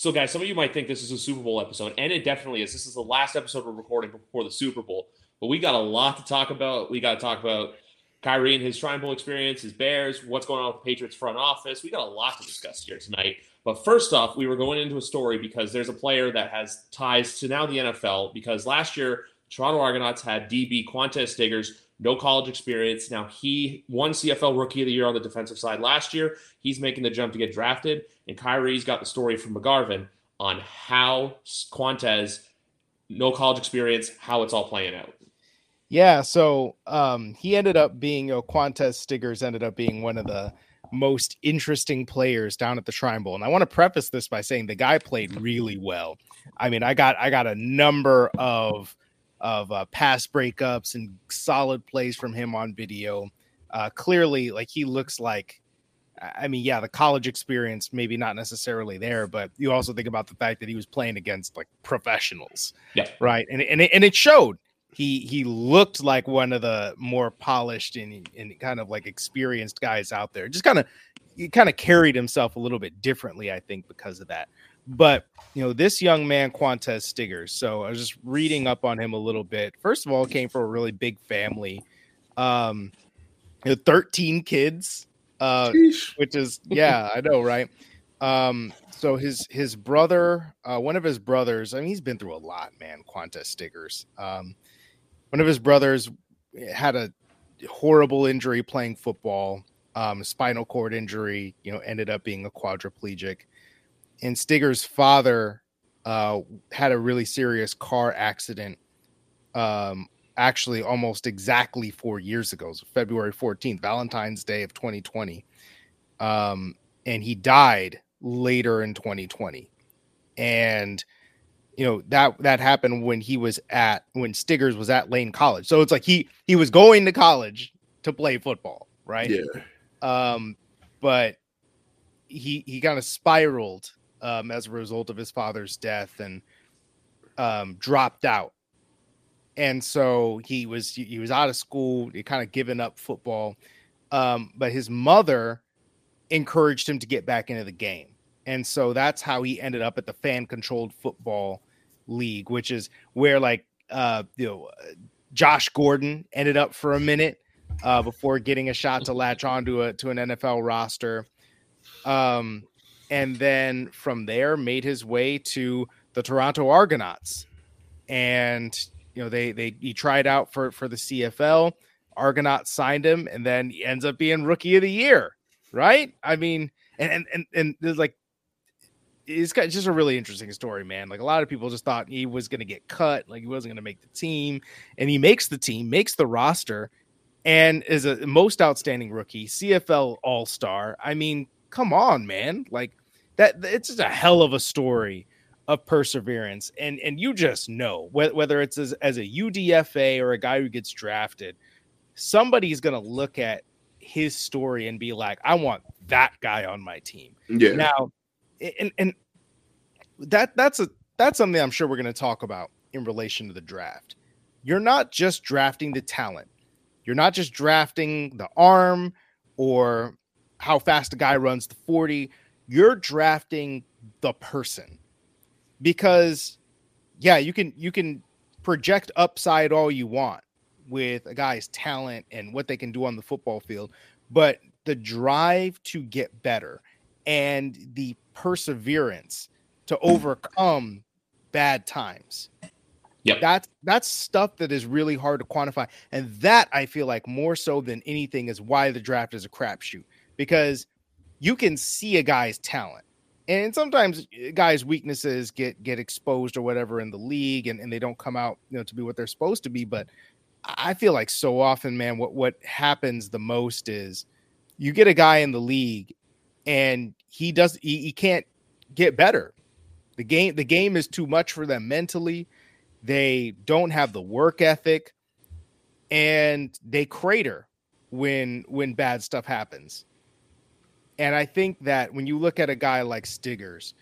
So, guys, some of you might think this is a Super Bowl episode, and it definitely is. This is the last episode we're recording before the Super Bowl, but we got a lot to talk about. We got to talk about Khari and his Shrine Bowl experience, his Bears, what's going on with the Patriots front office. We got a lot to discuss here tonight. But first off, we were going into a story because there's a player that has ties to now the NFL because last year, Toronto Argonauts had DB Qwan'tez Stiggers no college experience. Now he won CFL Rookie of the Year on the defensive side last year. He's making the jump to get drafted, and Khari's got the story from McGarvin on how Qwan'tez, no college experience, how it's all playing out. Yeah, so um, he ended up being, you know, Qwan'tez Stiggers ended up being one of the most interesting players down at the Shrine Bowl. And I want to preface this by saying the guy played really well. I mean, I got I got a number of of uh, pass breakups and solid plays from him on video. Uh, clearly, like he looks like, I mean, yeah, the college experience maybe not necessarily there, but you also think about the fact that he was playing against like professionals, yeah, right, and and it, and it showed. He he looked like one of the more polished and, and kind of like experienced guys out there. Just kind of he kind of carried himself a little bit differently, I think, because of that. But you know, this young man, Qwan'tez Stiggers. So I was just reading up on him a little bit. First of all, came from a really big family. Um, you know, 13 kids. Uh, which is yeah, I know, right? Um, so his his brother, uh, one of his brothers, I mean, he's been through a lot, man. Qwan'tez Stiggers. Um, one of his brothers had a horrible injury playing football, um, spinal cord injury. You know, ended up being a quadriplegic and Stigger's father uh, had a really serious car accident um, actually almost exactly four years ago, so February 14th, Valentine's Day of 2020. Um, and he died later in 2020. And you know that that happened when he was at when Stiggers was at Lane College. So it's like he he was going to college to play football, right? Yeah. Um, but he he kind of spiraled um, as a result of his father's death and um, dropped out. And so he was he was out of school, he kind of given up football. Um, but his mother encouraged him to get back into the game. And so that's how he ended up at the fan controlled football league, which is where like uh you know Josh Gordon ended up for a minute uh before getting a shot to latch onto a to an NFL roster. Um and then from there made his way to the Toronto Argonauts. And you know, they they he tried out for for the CFL. Argonauts signed him, and then he ends up being rookie of the year, right? I mean, and and and, and there's like it's got just a really interesting story, man. Like a lot of people just thought he was going to get cut, like he wasn't going to make the team, and he makes the team, makes the roster, and is a most outstanding rookie, CFL All Star. I mean, come on, man! Like that it's just a hell of a story of perseverance and and you just know whether it's as, as a udfa or a guy who gets drafted somebody's going to look at his story and be like i want that guy on my team. Yeah. Now and and that that's a that's something i'm sure we're going to talk about in relation to the draft. You're not just drafting the talent. You're not just drafting the arm or how fast a guy runs the 40 you're drafting the person because yeah you can you can project upside all you want with a guy's talent and what they can do on the football field but the drive to get better and the perseverance to overcome bad times Yep. That's that's stuff that is really hard to quantify. And that I feel like more so than anything is why the draft is a crapshoot. Because you can see a guy's talent. And sometimes uh, guys' weaknesses get get exposed or whatever in the league and, and they don't come out, you know, to be what they're supposed to be. But I feel like so often, man, what, what happens the most is you get a guy in the league and he does he, he can't get better. The game the game is too much for them mentally. They don't have the work ethic and they crater when when bad stuff happens. And I think that when you look at a guy like Stiggers,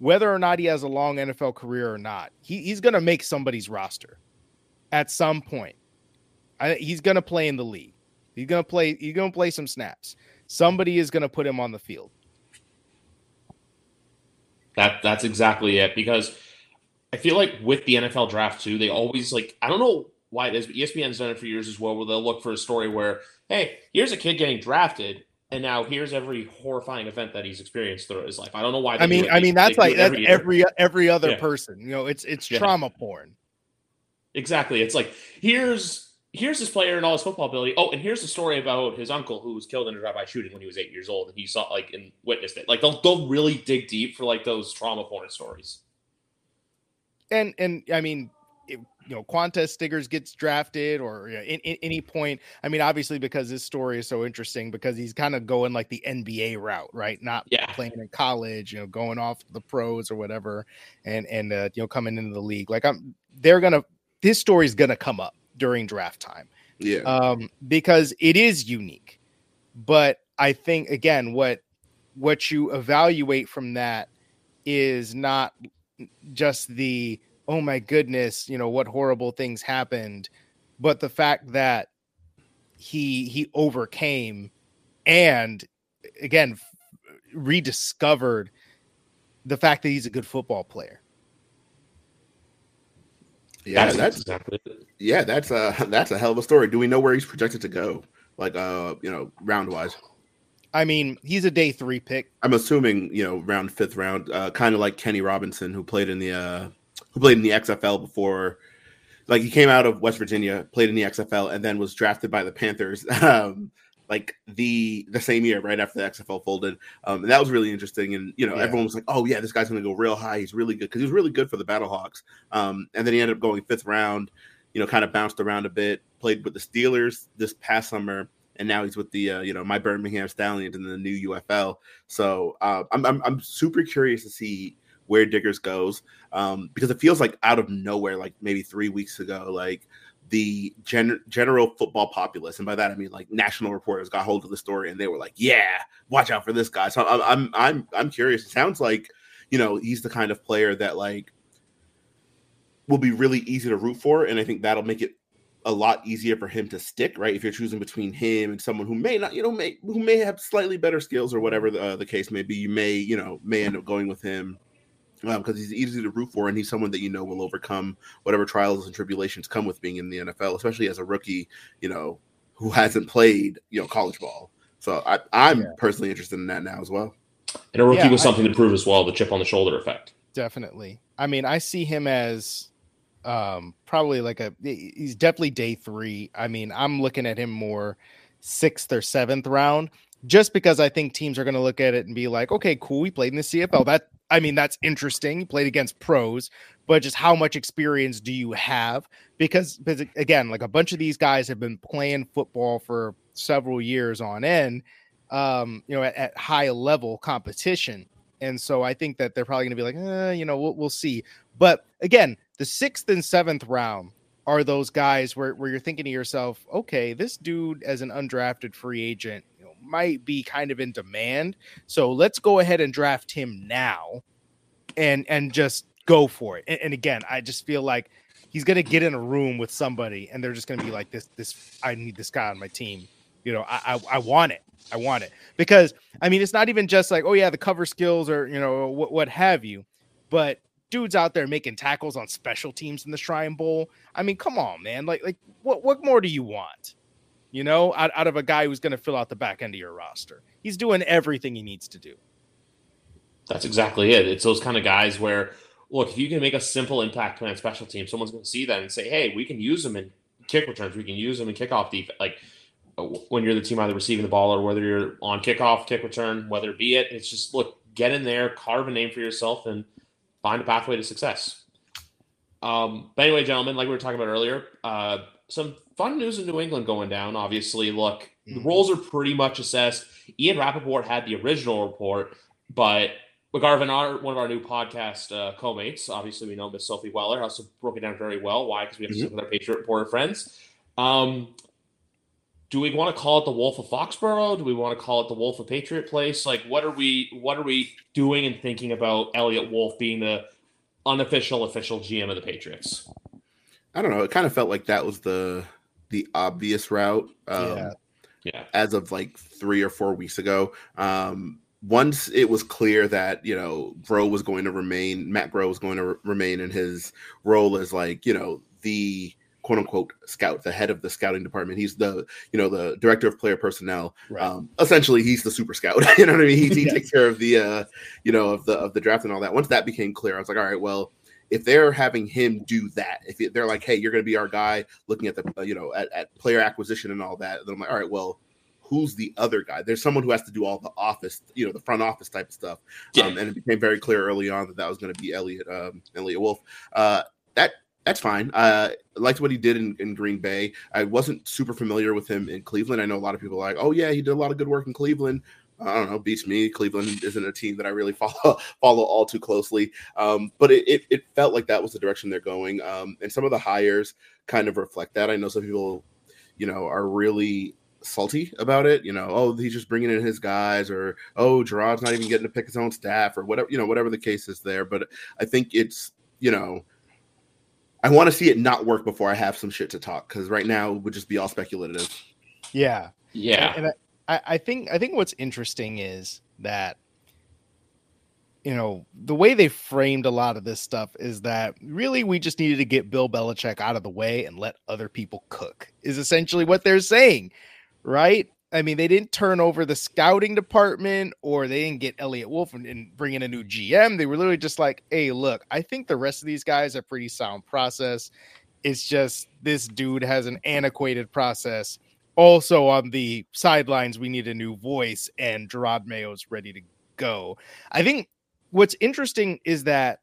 whether or not he has a long NFL career or not, he, he's going to make somebody's roster at some point. I, he's going to play in the league. He's going to play. He's going to play some snaps. Somebody is going to put him on the field. That that's exactly it because I feel like with the NFL draft too, they always like I don't know why it is, but ESPN's done it for years as well, where they'll look for a story where, hey, here's a kid getting drafted, and now here's every horrifying event that he's experienced throughout his life. I don't know why. I mean, I mean that's like that's every, every, every other yeah. person. You know, it's it's yeah. trauma porn. Exactly. It's like here's here's this player and all his football ability. Oh, and here's the story about his uncle who was killed in a drive-by shooting when he was eight years old, and he saw like and witnessed it. Like they'll they'll really dig deep for like those trauma porn stories. And and I mean, it, you know, Qwan'tez Stiggers gets drafted, or you know, in, in, any point. I mean, obviously because this story is so interesting because he's kind of going like the NBA route, right? Not yeah. playing in college, you know, going off the pros or whatever, and and uh, you know coming into the league. Like I'm, they're gonna this story is gonna come up during draft time. Yeah. Um, because it is unique. But I think again, what what you evaluate from that is not just the oh my goodness, you know, what horrible things happened, but the fact that he he overcame and again rediscovered the fact that he's a good football player. Yeah, that's, that's exactly yeah, that's a that's a hell of a story. Do we know where he's projected to go? Like uh, you know, round wise. I mean, he's a day three pick. I'm assuming, you know, round fifth round, uh, kind of like Kenny Robinson, who played in the uh, who played in the XFL before. Like he came out of West Virginia, played in the XFL, and then was drafted by the Panthers. Um, like the the same year, right after the XFL folded, um, and that was really interesting. And you know, yeah. everyone was like, "Oh yeah, this guy's going to go real high. He's really good because he was really good for the Battlehawks." Um, and then he ended up going fifth round. You know, kind of bounced around a bit. Played with the Steelers this past summer, and now he's with the uh, you know my Birmingham Stallions in the new UFL. So uh, I'm, I'm I'm super curious to see where Diggers goes um, because it feels like out of nowhere, like maybe three weeks ago, like the gen- general football populace, and by that I mean like national reporters got hold of the story and they were like, "Yeah, watch out for this guy." So I'm I'm I'm I'm curious. It sounds like you know he's the kind of player that like will be really easy to root for, and I think that'll make it a lot easier for him to stick. Right, if you're choosing between him and someone who may not, you know, may who may have slightly better skills or whatever the, uh, the case may be, you may you know may end up going with him because um, he's easy to root for and he's someone that you know will overcome whatever trials and tribulations come with being in the NFL, especially as a rookie, you know, who hasn't played, you know, college ball. So I, I'm yeah. personally interested in that now as well. And a rookie yeah, with something I, to prove as well, the chip on the shoulder effect. Definitely. I mean, I see him as um probably like a he's definitely day three. I mean, I'm looking at him more sixth or seventh round just because I think teams are going to look at it and be like, okay, cool, we played in the CFL. That I mean, that's interesting. You played against pros, but just how much experience do you have? Because, because again, like a bunch of these guys have been playing football for several years on end, um, you know, at, at high level competition. And so I think that they're probably going to be like, eh, you know, we'll, we'll see. But again, the sixth and seventh round are those guys where, where you're thinking to yourself, okay, this dude as an undrafted free agent might be kind of in demand. So let's go ahead and draft him now and and just go for it. And, and again, I just feel like he's gonna get in a room with somebody and they're just gonna be like, This this I need this guy on my team. You know, I, I, I want it. I want it. Because I mean it's not even just like, oh yeah, the cover skills or you know, what what have you, but dudes out there making tackles on special teams in the Shrine Bowl. I mean, come on, man. Like, like what what more do you want? You know, out, out of a guy who's going to fill out the back end of your roster. He's doing everything he needs to do. That's exactly it. It's those kind of guys where, look, if you can make a simple impact plan special team, someone's going to see that and say, hey, we can use them in kick returns. We can use them in kickoff defense. Like when you're the team either receiving the ball or whether you're on kickoff, kick return, whether it be it, it's just, look, get in there, carve a name for yourself, and find a pathway to success. Um, but anyway, gentlemen, like we were talking about earlier, uh, some fun news in New England going down. Obviously, look, mm-hmm. the roles are pretty much assessed. Ian Rapoport had the original report, but McGarvin, our one of our new podcast uh, co-mates, obviously we know Miss Sophie Weller, also broke it down very well. Why? Because we have mm-hmm. some of our Patriot Reporter friends. Um, do we want to call it the Wolf of Foxborough? Do we want to call it the Wolf of Patriot Place? Like, what are we what are we doing and thinking about Eliot Wolf being the unofficial official GM of the Patriots? I don't know. It kind of felt like that was the the obvious route. Um, yeah. Yeah. As of like three or four weeks ago. Um, once it was clear that you know Groh was going to remain, Matt Groh was going to re- remain in his role as like you know the quote unquote scout, the head of the scouting department. He's the you know the director of player personnel. Right. Um, essentially, he's the super scout. you know what I mean? He, he yes. takes care of the uh, you know of the of the draft and all that. Once that became clear, I was like, all right, well. If they're having him do that, if they're like, "Hey, you're going to be our guy," looking at the, uh, you know, at, at player acquisition and all that, then I'm like, "All right, well, who's the other guy. There's someone who has to do all the office, you know, the front office type of stuff. Yeah. Um, and it became very clear early on that that was going to be Eliot, um, Eliot Wolf. Uh, that that's fine. Uh, I liked what he did in, in Green Bay. I wasn't super familiar with him in Cleveland. I know a lot of people are like, oh yeah, he did a lot of good work in Cleveland. I don't know, beats me. Cleveland isn't a team that I really follow follow all too closely. Um, but it, it, it felt like that was the direction they're going. Um, and some of the hires kind of reflect that. I know some people, you know, are really salty about it. You know, oh, he's just bringing in his guys, or oh, Jerod's not even getting to pick his own staff, or whatever. You know, whatever the case is there. But I think it's you know, I want to see it not work before I have some shit to talk because right now it would just be all speculative. Yeah, yeah. And, and I, I think I think what's interesting is that you know, the way they framed a lot of this stuff is that really we just needed to get Bill Belichick out of the way and let other people cook, is essentially what they're saying right? I mean, they didn't turn over the scouting department or they didn't get Eliot Wolf and, and, bring in a new GM. They were literally just like, hey, look, I think the rest of these guys are pretty sound process. It's just this dude has an antiquated process. Also, on the sidelines, we need a new voice, and Jerod Mayo's ready to go. I think what's interesting is that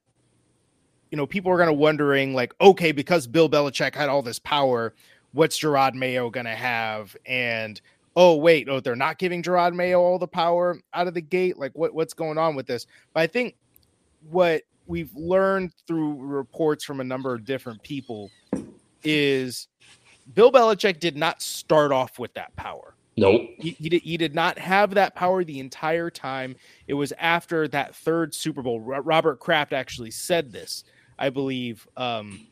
you know people are going to wondering like okay because bill belichick had all this power what's Jerod Mayo going to have? And oh wait, oh they're not giving Jerod Mayo all the power out of the gate. Like what what's going on with this? But I think what we've learned through reports from a number of different people is Bill Belichick did not start off with that power. Nope. He, he, did, he did not have that power the entire time. It was after that third Super Bowl. Robert Kraft actually said this, I believe, um,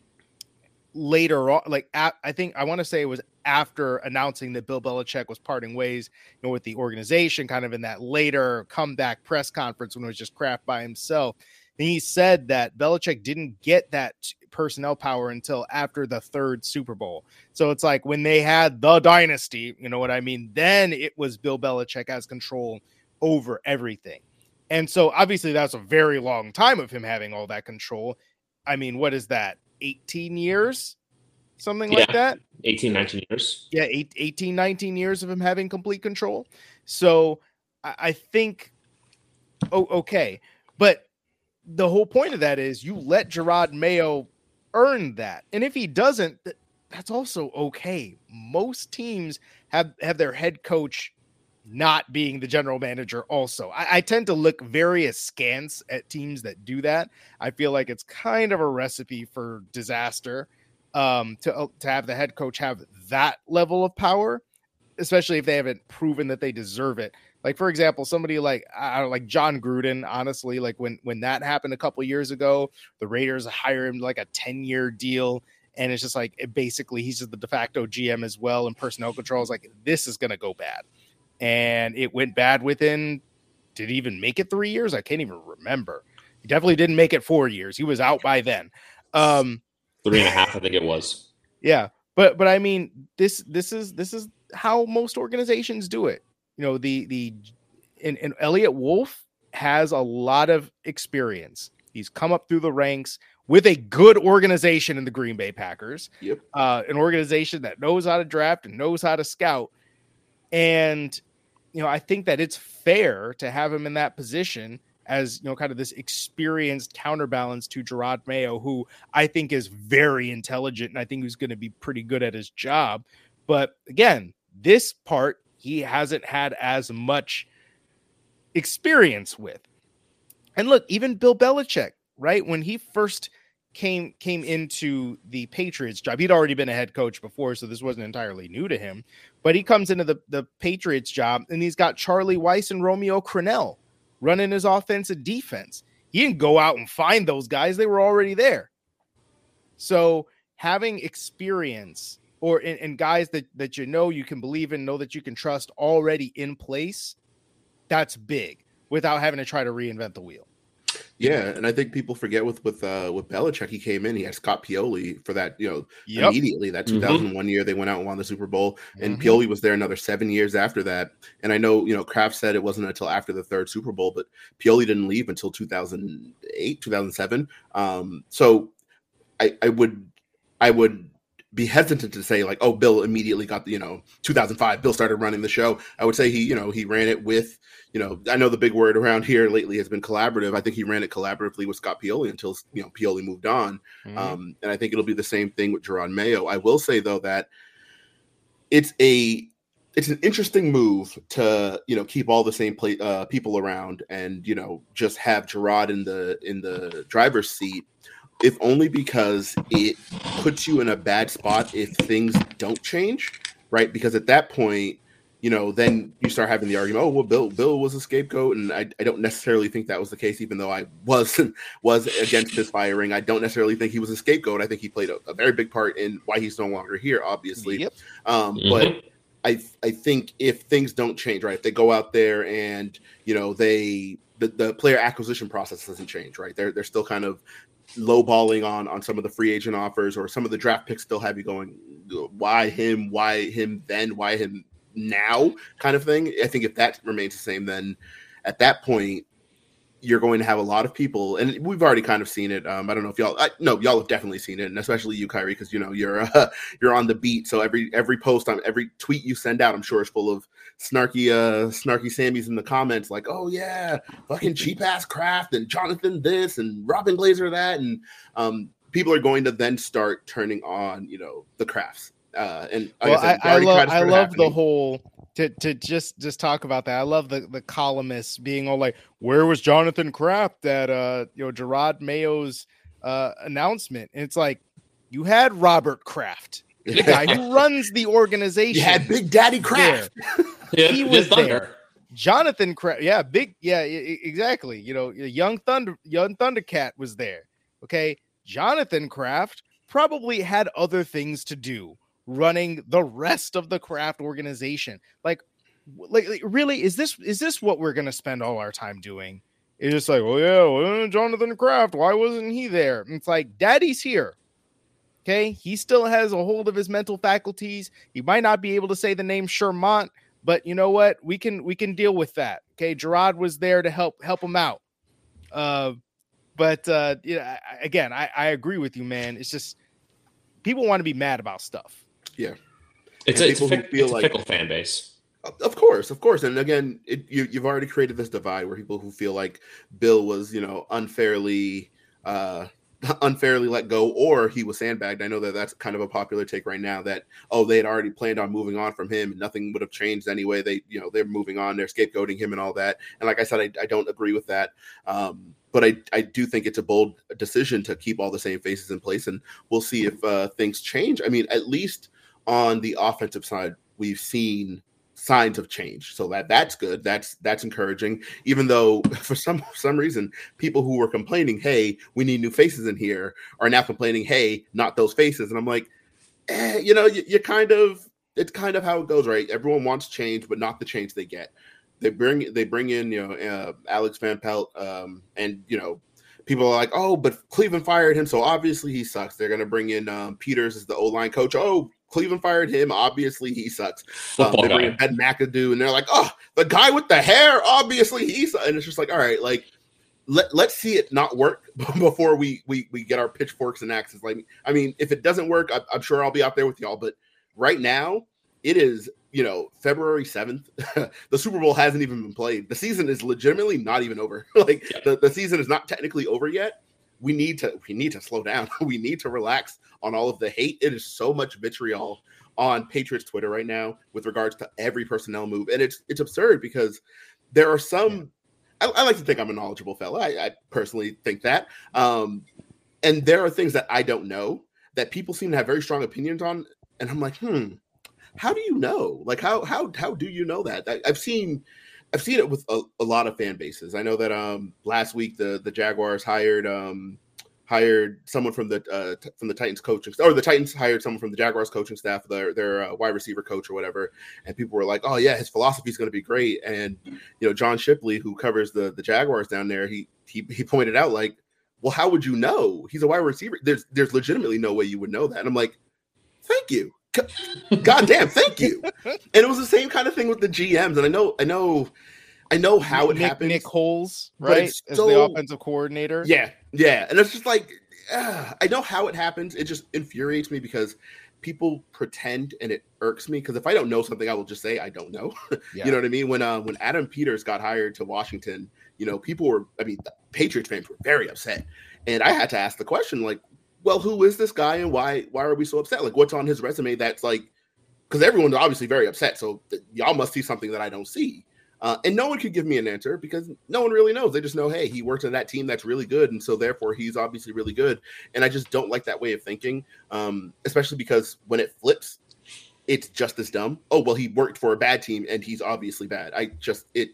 later on, like at, I think I want to say it was after announcing that Bill Belichick was parting ways, you know, with the organization, kind of in that later comeback press conference when it was just Kraft by himself. He said that Belichick didn't get that personnel power until after the third Super Bowl. So it's like when they had the dynasty, you know what I mean? Then it was Bill Belichick has control over everything. And so obviously that's a very long time of him having all that control. I mean, what is that? 18 years, something yeah. like that. 18, 19 years. Yeah, eight, 18, 19 years of him having complete control. So I, I think, oh, okay. But the whole point of that is you let Jerod Mayo earn that. And if he doesn't, that's also okay. Most teams have have their head coach not being the general manager also I, I, tend to look very askance at teams that do that i feel like it's kind of a recipe for disaster um, to, uh, to have the head coach have that level of power especially if they haven't proven that they deserve it like for example somebody like i don't like jon gruden honestly like when when that happened a couple years ago the raiders hire him like a 10 year deal and it's just like it basically he's just the de facto gm as well and personnel control is like this is going to go bad and it went bad within did he even make it three years? I can't even remember. He definitely didn't make it four years. He was out by then. Um three and a half, I think it was. Yeah. But but I mean this this is this is how most organizations do it. You know, the the and, and Eliot Wolf has a lot of experience. He's come up through the ranks with a good organization in the Green Bay Packers. Yep. Uh, an organization that knows how to draft and knows how to scout. And you know, I think that it's fair to have him in that position as you know, kind of this experienced counterbalance to Jerod Mayo, who I think is very intelligent and I think he's going to be pretty good at his job. But again, this part he hasn't had as much experience with. And look, even Bill Belichick, right? When he first came came into the Patriots job. He'd already been a head coach before, so this wasn't entirely new to him. But he comes into the, the Patriots job and he's got Charlie Weis and Romeo Crennel running his offense and defense. He didn't go out and find those guys, they were already there. So having experience or in, and guys that, that you know you can believe in, know that you can trust already in place, that's big. without having to try to reinvent the wheel. Yeah, and I think people forget with with uh with Belichick, he came in, he had Scott Pioli for that, you know, Yep. immediately that Mhm. 2001 year they went out and won the Super Bowl, and Mhm. Pioli was there another seven years after that. And I know, you know, Kraft said it wasn't until after the third Super Bowl, but Pioli didn't leave until 2008, 2007. Um, so I, I would, I would be hesitant to say like, oh, Bill immediately got the, you know, 2005. Bill started running the show. I would say he, you know, he ran it with, you know, I know the big word around here lately has been collaborative. I think he ran it collaboratively with Scott Pioli until you know Pioli moved on. Mhm. Um, and I think it'll be the same thing with Jerod Mayo. I will say though that it's a it's an interesting move to you know keep all the same play, uh, people around and you know just have Jerod in the in the driver's seat, if only because it puts you in a bad spot if things don't change, right? Because at that point, you know, then you start having the argument, oh well, Bill Bill was a scapegoat, and I, I don't necessarily think that was the case, even though I was was against his firing. I don't necessarily think he was a scapegoat. I think he played a, a very big part in why he's no longer here, obviously. Yep. Um, Mhm. But I I think if things don't change, right, if they go out there and you know they the, the player acquisition process doesn't change, right? They're they're still kind of lowballing on on some of the free agent offers or some of the draft picks still have you going, why him, why him then, why him now, kind of thing. I think if that remains the same, then at that point you're going to have a lot of people, and we've already kind of seen it. Um, I don't know if y'all, I, no, y'all have definitely seen it, and especially you, Khari, because you know you're uh, you're on the beat. So every every post on every tweet you send out, I'm sure is full of snarky uh snarky Sammys in the comments, like, oh yeah, fucking cheap ass Kraft and Jonathan this and Robin Glazer that, and um, people are going to then start turning on you know the Krafts. Uh, and well, said, I, I love I love the whole to to just just talk about that. I love the the columnists being all like, "Where was Jonathan Kraft at uh you know Jerod Mayo's uh announcement?" And it's like you had Robert Kraft, the guy who runs the organization. You had Big Daddy Kraft. Yeah, He was Thunder. there. Jonathan Kraft, yeah, big, yeah, exactly. You know, young Thunder, young Thundercat was there. Okay, Jonathan Kraft probably had other things to do running the rest of the Kraft organization. Like, like, like, really, is this is this what we're gonna spend all our time doing? It's just like, oh yeah, well, Jonathan Kraft, why wasn't he there? And it's like, Daddy's here. Okay, he still has a hold of his mental faculties. He might not be able to say the name Shermont, but you know what? We can we can deal with that. Okay, Jerod was there to help help him out. Uh, but uh, yeah, I- I- again, I, I agree with you, man. It's just people want to be mad about stuff. Yeah. It's And a, it's a, people who feel it's a like- fickle fan base. Of course, of course, and again, it, you, you've already created this divide where people who feel like Bill was, you know, unfairly, uh, unfairly let go, or he was sandbagged. I know that that's kind of a popular take right now. That oh, they had already planned on moving on from him, and nothing would have changed anyway. They, you know, they're moving on, they're scapegoating him and all that. And like I said, I, I don't agree with that. Um, but I, I do think it's a bold decision to keep all the same faces in place, and we'll see if uh, things change. I mean, at least on the offensive side, we've seen signs of change. So that that's good. That's that's encouraging. Even though for some some reason people who were complaining hey we need new faces in here are now complaining hey not those faces. And i'm like eh, you know you, you kind of it's kind of how it goes right? Everyone wants change but not the change they get. They bring they bring in you know uh, alex van pelt um and you know people are like oh but cleveland fired him so obviously he sucks. They're to bring in um, peters as the o-line coach. Oh Cleveland fired him. Obviously, he sucks. Um, they bring in Ben McAdoo, and they're like, "Oh, the guy with the hair. Obviously, he's." And it's just like, all right, like let let's see it not work before we we we get our pitchforks and axes. Like, I mean, if it doesn't work, I, I'm sure I'll be out there with y'all. But right now, it is you know February seventh. the Super Bowl hasn't even been played. The season is legitimately not even over. like Yeah. the, the season is not technically over yet. We need to we need to slow down. we need to relax on all of the hate. It is so much vitriol on Patriots Twitter right now with regards to every personnel move, and it's it's absurd because there are some. I, I like to think I'm a knowledgeable fella. I, I personally think that, um, and there are things that I don't know that people seem to have very strong opinions on, and I'm like, hmm, how do you know? Like, how how how do you know that? I, I've seen. I've seen it with a, a lot of fan bases. I know that um last week the the Jaguars hired um hired someone from the uh, t- from the Titans coaching or the Titans hired someone from the Jaguars coaching staff, their their uh, wide receiver coach or whatever, and people were like, "Oh yeah, his philosophy is going to be great." And you know, John Shipley, who covers the the Jaguars down there, he he he pointed out like, "Well, how would you know? He's a wide receiver. There's there's legitimately no way you would know that." And I'm like, "Thank you." God damn, thank you. And it was the same kind of thing with the GMs. And I know, I know, I know how it Nick, happens. Nick Holz, right, as so- the offensive coordinator. Yeah, yeah, and it's just like uh, I know how it happens. It just infuriates me because people pretend, and it irks me because if I don't know something, I will just say I don't know. Yeah. You know what I mean? When uh, when Adam Peters got hired to Washington, you know, people were, I mean, the Patriots fans were very upset, and I had to ask the question, like, well, who is this guy, and why why are we so upset? Like, what's on his resume that's like, because everyone's obviously very upset, so th- y'all must see something that I don't see. Uh, and no one could give me an answer because no one really knows. They just know, hey, he worked on that team that's really good, and so therefore he's obviously really good. And I just don't like that way of thinking, um, especially because when it flips, it's just as dumb. Oh well, he worked for a bad team and he's obviously bad. I just it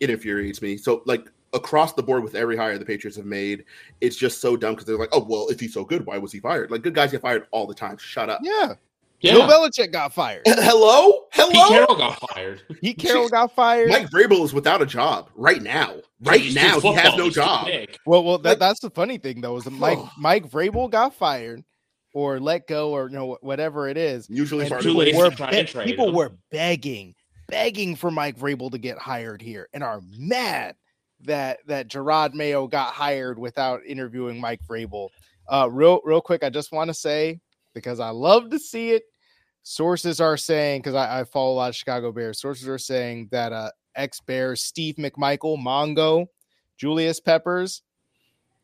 it infuriates me. So like across the board with every hire the Patriots have made, it's just so dumb because they're like, oh well, if he's so good, why was he fired? Like good guys get fired all the time. Shut up. yeah. Yeah. Bill Belichick got fired. Hello, hello. Pete hello. Carroll got fired. Pete Carroll got fired. Mike Vrabel is without a job right now. Right He's now, he has no He's job. Well, well, that, Like- that's the funny thing though is that Mike Mike Vrabel got fired or let go or you know whatever it is. Usually, And part too of people were be- people were begging, begging for Mike Vrabel to get hired here, and are mad that that Jerod Mayo got hired without interviewing Mike Vrabel. Uh, real real quick, I just want to say because I love to see it. Sources are saying because I, I follow a lot of Chicago Bears. Sources are saying that uh, ex Bears Steve McMichael, Mongo, Julius Peppers,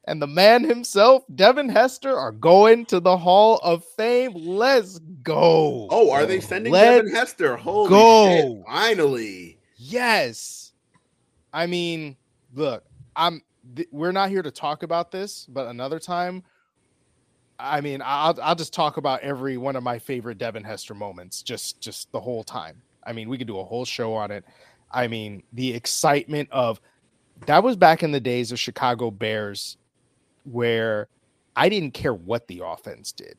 and the man himself, Devin Hester, are going to the Hall of Fame. Let's go. Oh, are they sending Let's Devin Hester? Holy go. shit! Finally, Yes. I mean, look, I'm th- we're not here to talk about this, but another time I mean, I'll I'll just talk about every one of my favorite Devin Hester moments just just the whole time. I mean, we could do a whole show on it. I mean, the excitement of that was back in the days of Chicago Bears where I didn't care what the offense did.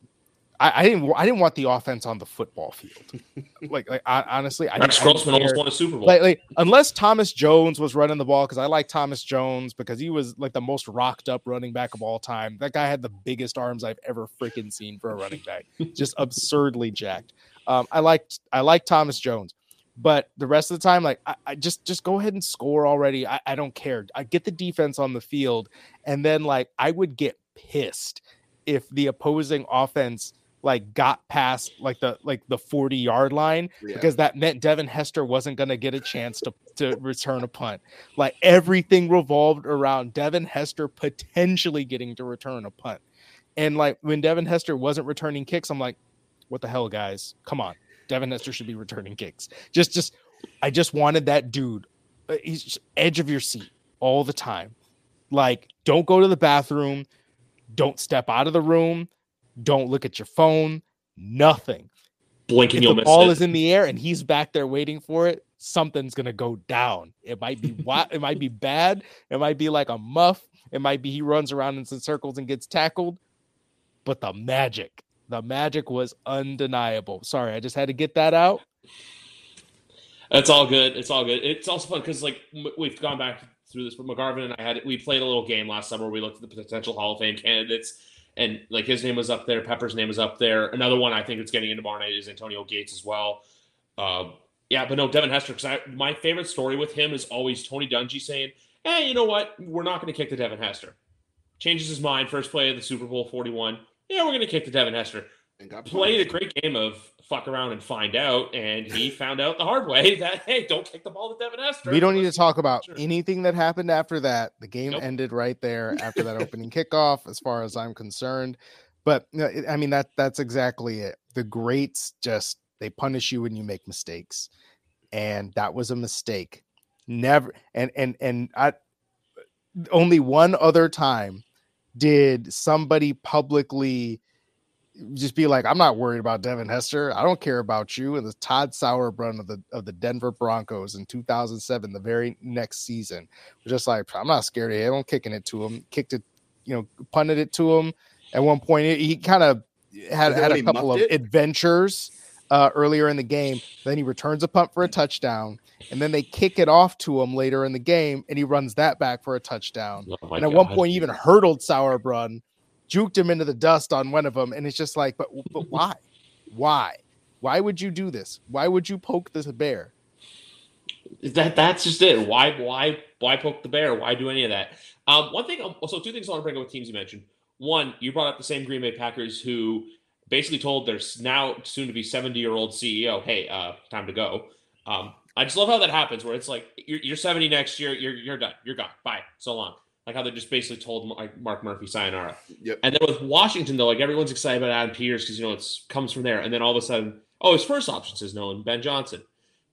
I, I didn't I didn't want the offense on the football field. like like hon- honestly, I Rex didn't, I didn't Grossman almost won a Super Bowl. like, like unless Thomas Jones was running the ball because I like Thomas Jones because he was like the most rocked up running back of all time. That guy had the biggest arms I've ever freaking seen for a running back, just absurdly jacked. Um, I liked I like Thomas Jones, but the rest of the time, like I, I just just go ahead and score already. I, I don't care. I get the defense on the field, and then like I would get pissed if the opposing offense like got past like the like the 40 yard line Yeah. because that meant Devin Hester wasn't going to get a chance to, to return a punt. Like everything revolved around Devin Hester potentially getting to return a punt. And like when Devin Hester wasn't returning kicks, I'm like, what the hell, guys? Come on. Devin Hester should be returning kicks. Just, just, I just wanted that dude. uh, He's just edge of your seat all the time. Like, don't go to the bathroom. Don't step out of the room. Don't look at your phone. Nothing Blink and if you'll the miss ball it. is in the air and he's back there waiting for it, something's gonna go down. It might be what it might be bad. It might be like a muff. It might be he runs around in some circles and gets tackled. But the magic, the magic was undeniable. Sorry, I just had to get that out. It's all good. It's all good. It's also fun because like we've gone back through this, but McGarvin and I had we played a little game last summer. We looked at the potential Hall of Fame candidates, and like his name was up there. Pepper's name was up there. Another one I think it's getting into tomorrow night is Antonio Gates as well. Um, yeah, but no, Devin Hester. Because my favorite story with him is always Tony Dungy saying, "Hey, you know what? We're not going to kick the Devin Hester." Changes his mind. First play of the Super Bowl Forty One. Yeah, we're going to kick the Devin Hester and got played a great game of fuck around and find out, and he found out the hard way that hey, don't kick the ball to Devin Hester. We don't need to talk about Sure. anything that happened after that. The game Nope. ended right there after that opening kickoff, as far as I'm concerned. But you know, it- I mean that that's exactly it. The greats just they punish you when you make mistakes, and that was a mistake. Never and and and I only one other time did somebody publicly just be like, I'm not worried about Devin Hester. I don't care about you. And the Todd Sauerbrun of the of the Denver Broncos in 2007, the very next season, was just like, I'm not scared of him. I'm kicking it to him. Kicked it you know punted it to him at one point. He kind of had had a couple of it? adventures uh, earlier in the game. Then he returns a punt for a touchdown, and then they kick it off to him later in the game, and he runs that back for a touchdown. Oh and at God. one point, he even hurdled Sauerbrun, juked him into the dust on one of them, and it's just like, but but why, why, why would you do this? Why would you poke this bear? That that's just it. Why why why poke the bear? Why do any of that? Um, one thing. So two things I want to bring up with teams you mentioned. One, you brought up the same Green Bay Packers who basically told their now soon to be 70 year old CEO, hey, uh, time to go. Um, I just love how that happens where it's like, you're, you're 70 next year, you're, you're done, you're gone, bye, so long. Like how they just basically told like Mark Murphy sayonara. Yep. And then with Washington, though, like everyone's excited about Adam Peters because, you know, it comes from there. And then all of a sudden, oh, his first option says no, and Ben Johnson.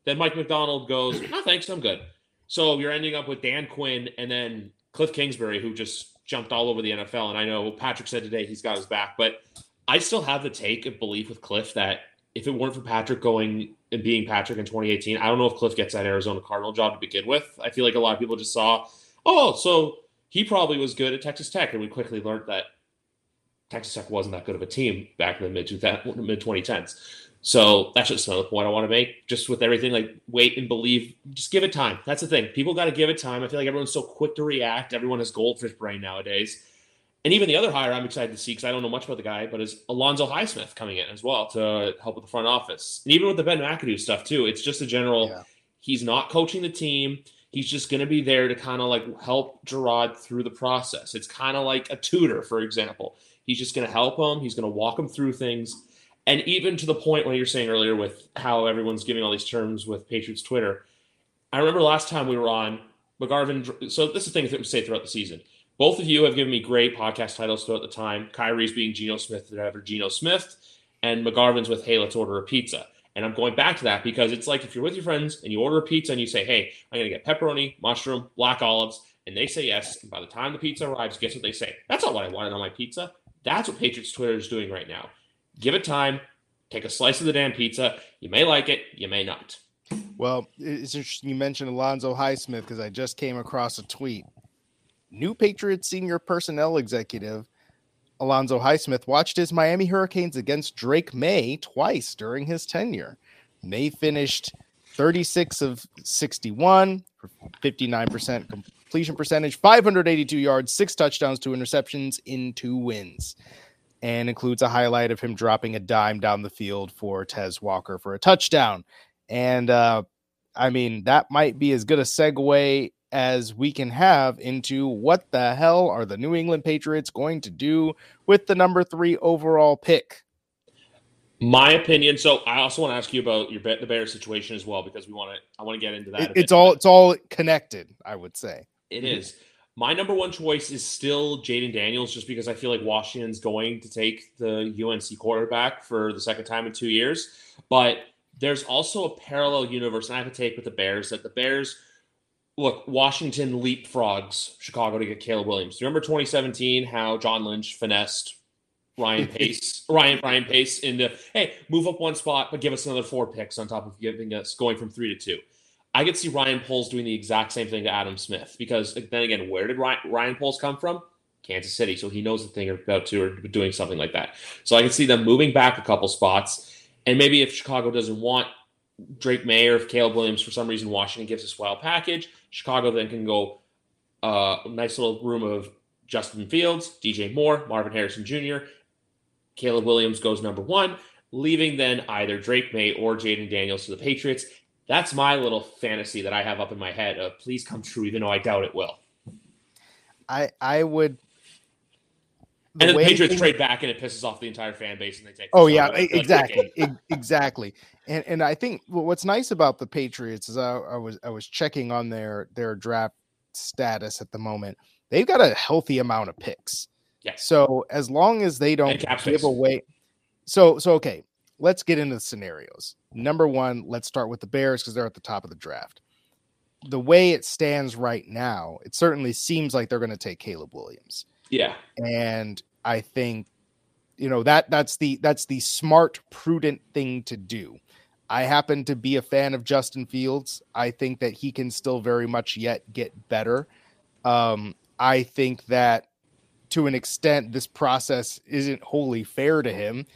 Then Mike Macdonald goes, no, thanks, I'm good. So you're ending up with Dan Quinn and then Cliff Kingsbury, who just jumped all over the NFL. And I know Patrick said today he's got his back, but I still have the take of belief with Cliff that if it weren't for Patrick going and being Patrick in 2018, I don't know if Cliff gets that Arizona Cardinal job to begin with. I feel like a lot of people just saw, oh, so he probably was good at Texas Tech, and we quickly learned that Texas Tech wasn't that good of a team back in the mid mid 2010s. So that's just another point I want to make. Just with everything, like wait and believe. Just give it time. That's the thing. People got to give it time. I feel like everyone's so quick to react. Everyone has goldfish brain nowadays. And even the other hire I'm excited to see because I don't know much about the guy, but is Alonzo Highsmith coming in as well to help with the front office. And even with the Ben McAdoo stuff too, it's just a general. Yeah. He's not coaching the team. He's just going to be there to kind of like help Jerod through the process. It's kind of like a tutor, for example. He's just going to help him. He's going to walk him through things. And even to the point when you're saying earlier with how everyone's giving all these terms with Patriots Twitter, I remember last time we were on McGarvin. So this is the thing that we say throughout the season. Both of you have given me great podcast titles throughout the time. Khari's being Geno Smith, ever Geno Smith, and McGarvin's with Hey, let's order a pizza. And I'm going back to that because it's like if you're with your friends and you order a pizza and you say, Hey, I'm going to get pepperoni, mushroom, black olives, and they say yes. And by the time the pizza arrives, guess what they say? That's not what I wanted on my pizza. That's what Patriots Twitter is doing right now. Give it time. Take a slice of the damn pizza. You may like it, you may not. Well, it's interesting you mentioned Alonzo Highsmith because I just came across a tweet new Patriots senior personnel executive Alonzo Highsmith watched his Miami Hurricanes against Drake Maye twice during his tenure. Maye finished 36 of 61 for 59% completion percentage, 582 yards, six touchdowns, two interceptions in two wins. And includes a highlight of him dropping a dime down the field for Tez Walker for a touchdown. And uh, I mean, that might be as good a segue as we can have into what the hell are the New England Patriots going to do with the number three overall pick. My opinion. So I also want to ask you about your bet the Bears situation as well because we want to. I want to get into that. it's all it's all connected. I would say it is. My number one choice is still Jayden Daniels, just because I feel like Washington's going to take the UNC quarterback for the second time in two years. But there's also a parallel universe, and I have a take with the Bears that the Bears look, Washington leapfrogs Chicago to get Caleb Williams. Do you remember 2017 how John Lynch finessed Ryan Pace, Ryan Ryan Pace into hey, move up one spot, but give us another four picks on top of giving us going from three to two. I could see Ryan Poles doing the exact same thing to Adam Smith because then again, where did Ryan, Ryan Poles come from? Kansas City, so he knows the thing about to or doing something like that. So I can see them moving back a couple spots, and maybe if Chicago doesn't want Drake Maye or if Caleb Williams for some reason Washington gives a wild package, Chicago then can go uh, a nice little room of Justin Fields, DJ Moore, Marvin Harrison Jr. Caleb Williams goes number one, leaving then either Drake May or Jayden Daniels to the Patriots. That's my little fantasy that I have up in my head of please come true, even though I doubt it will. I I would the and the Patriots things... trade back and it pisses off the entire fan base and they take. Oh yeah, exactly, exactly. And and I think what's nice about the Patriots is I, I, was I was checking on their their draft status at the moment. They've got a healthy amount of picks. Yes. So as long as they don't give away, so so okay, let's get into the scenarios. Number one, let's start with the Bears because they're at the top of the draft. The way it stands right now, it certainly seems like they're going to take Caleb Williams. Yeah. And I think you know that that's the that's the smart prudent thing to do. I happen to be a fan of Justin Fields. I think that he can still very much yet get better. Um, I think that to an extent, this process isn't wholly fair to him.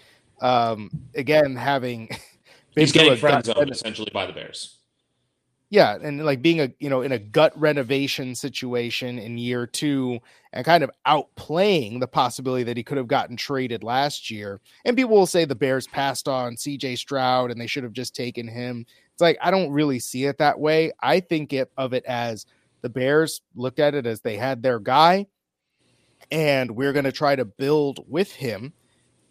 Um, again, having he's getting friend zoned essentially by the Bears. Yeah, and like being a you know in a gut renovation situation in year two and kind of outplaying the possibility that he could have gotten traded last year. And people will say the Bears passed on CJ Stroud and they should have just taken him. It's like I don't really see it that way. I think it of it as the Bears looked at it as they had their guy, and we're going to try to build with him.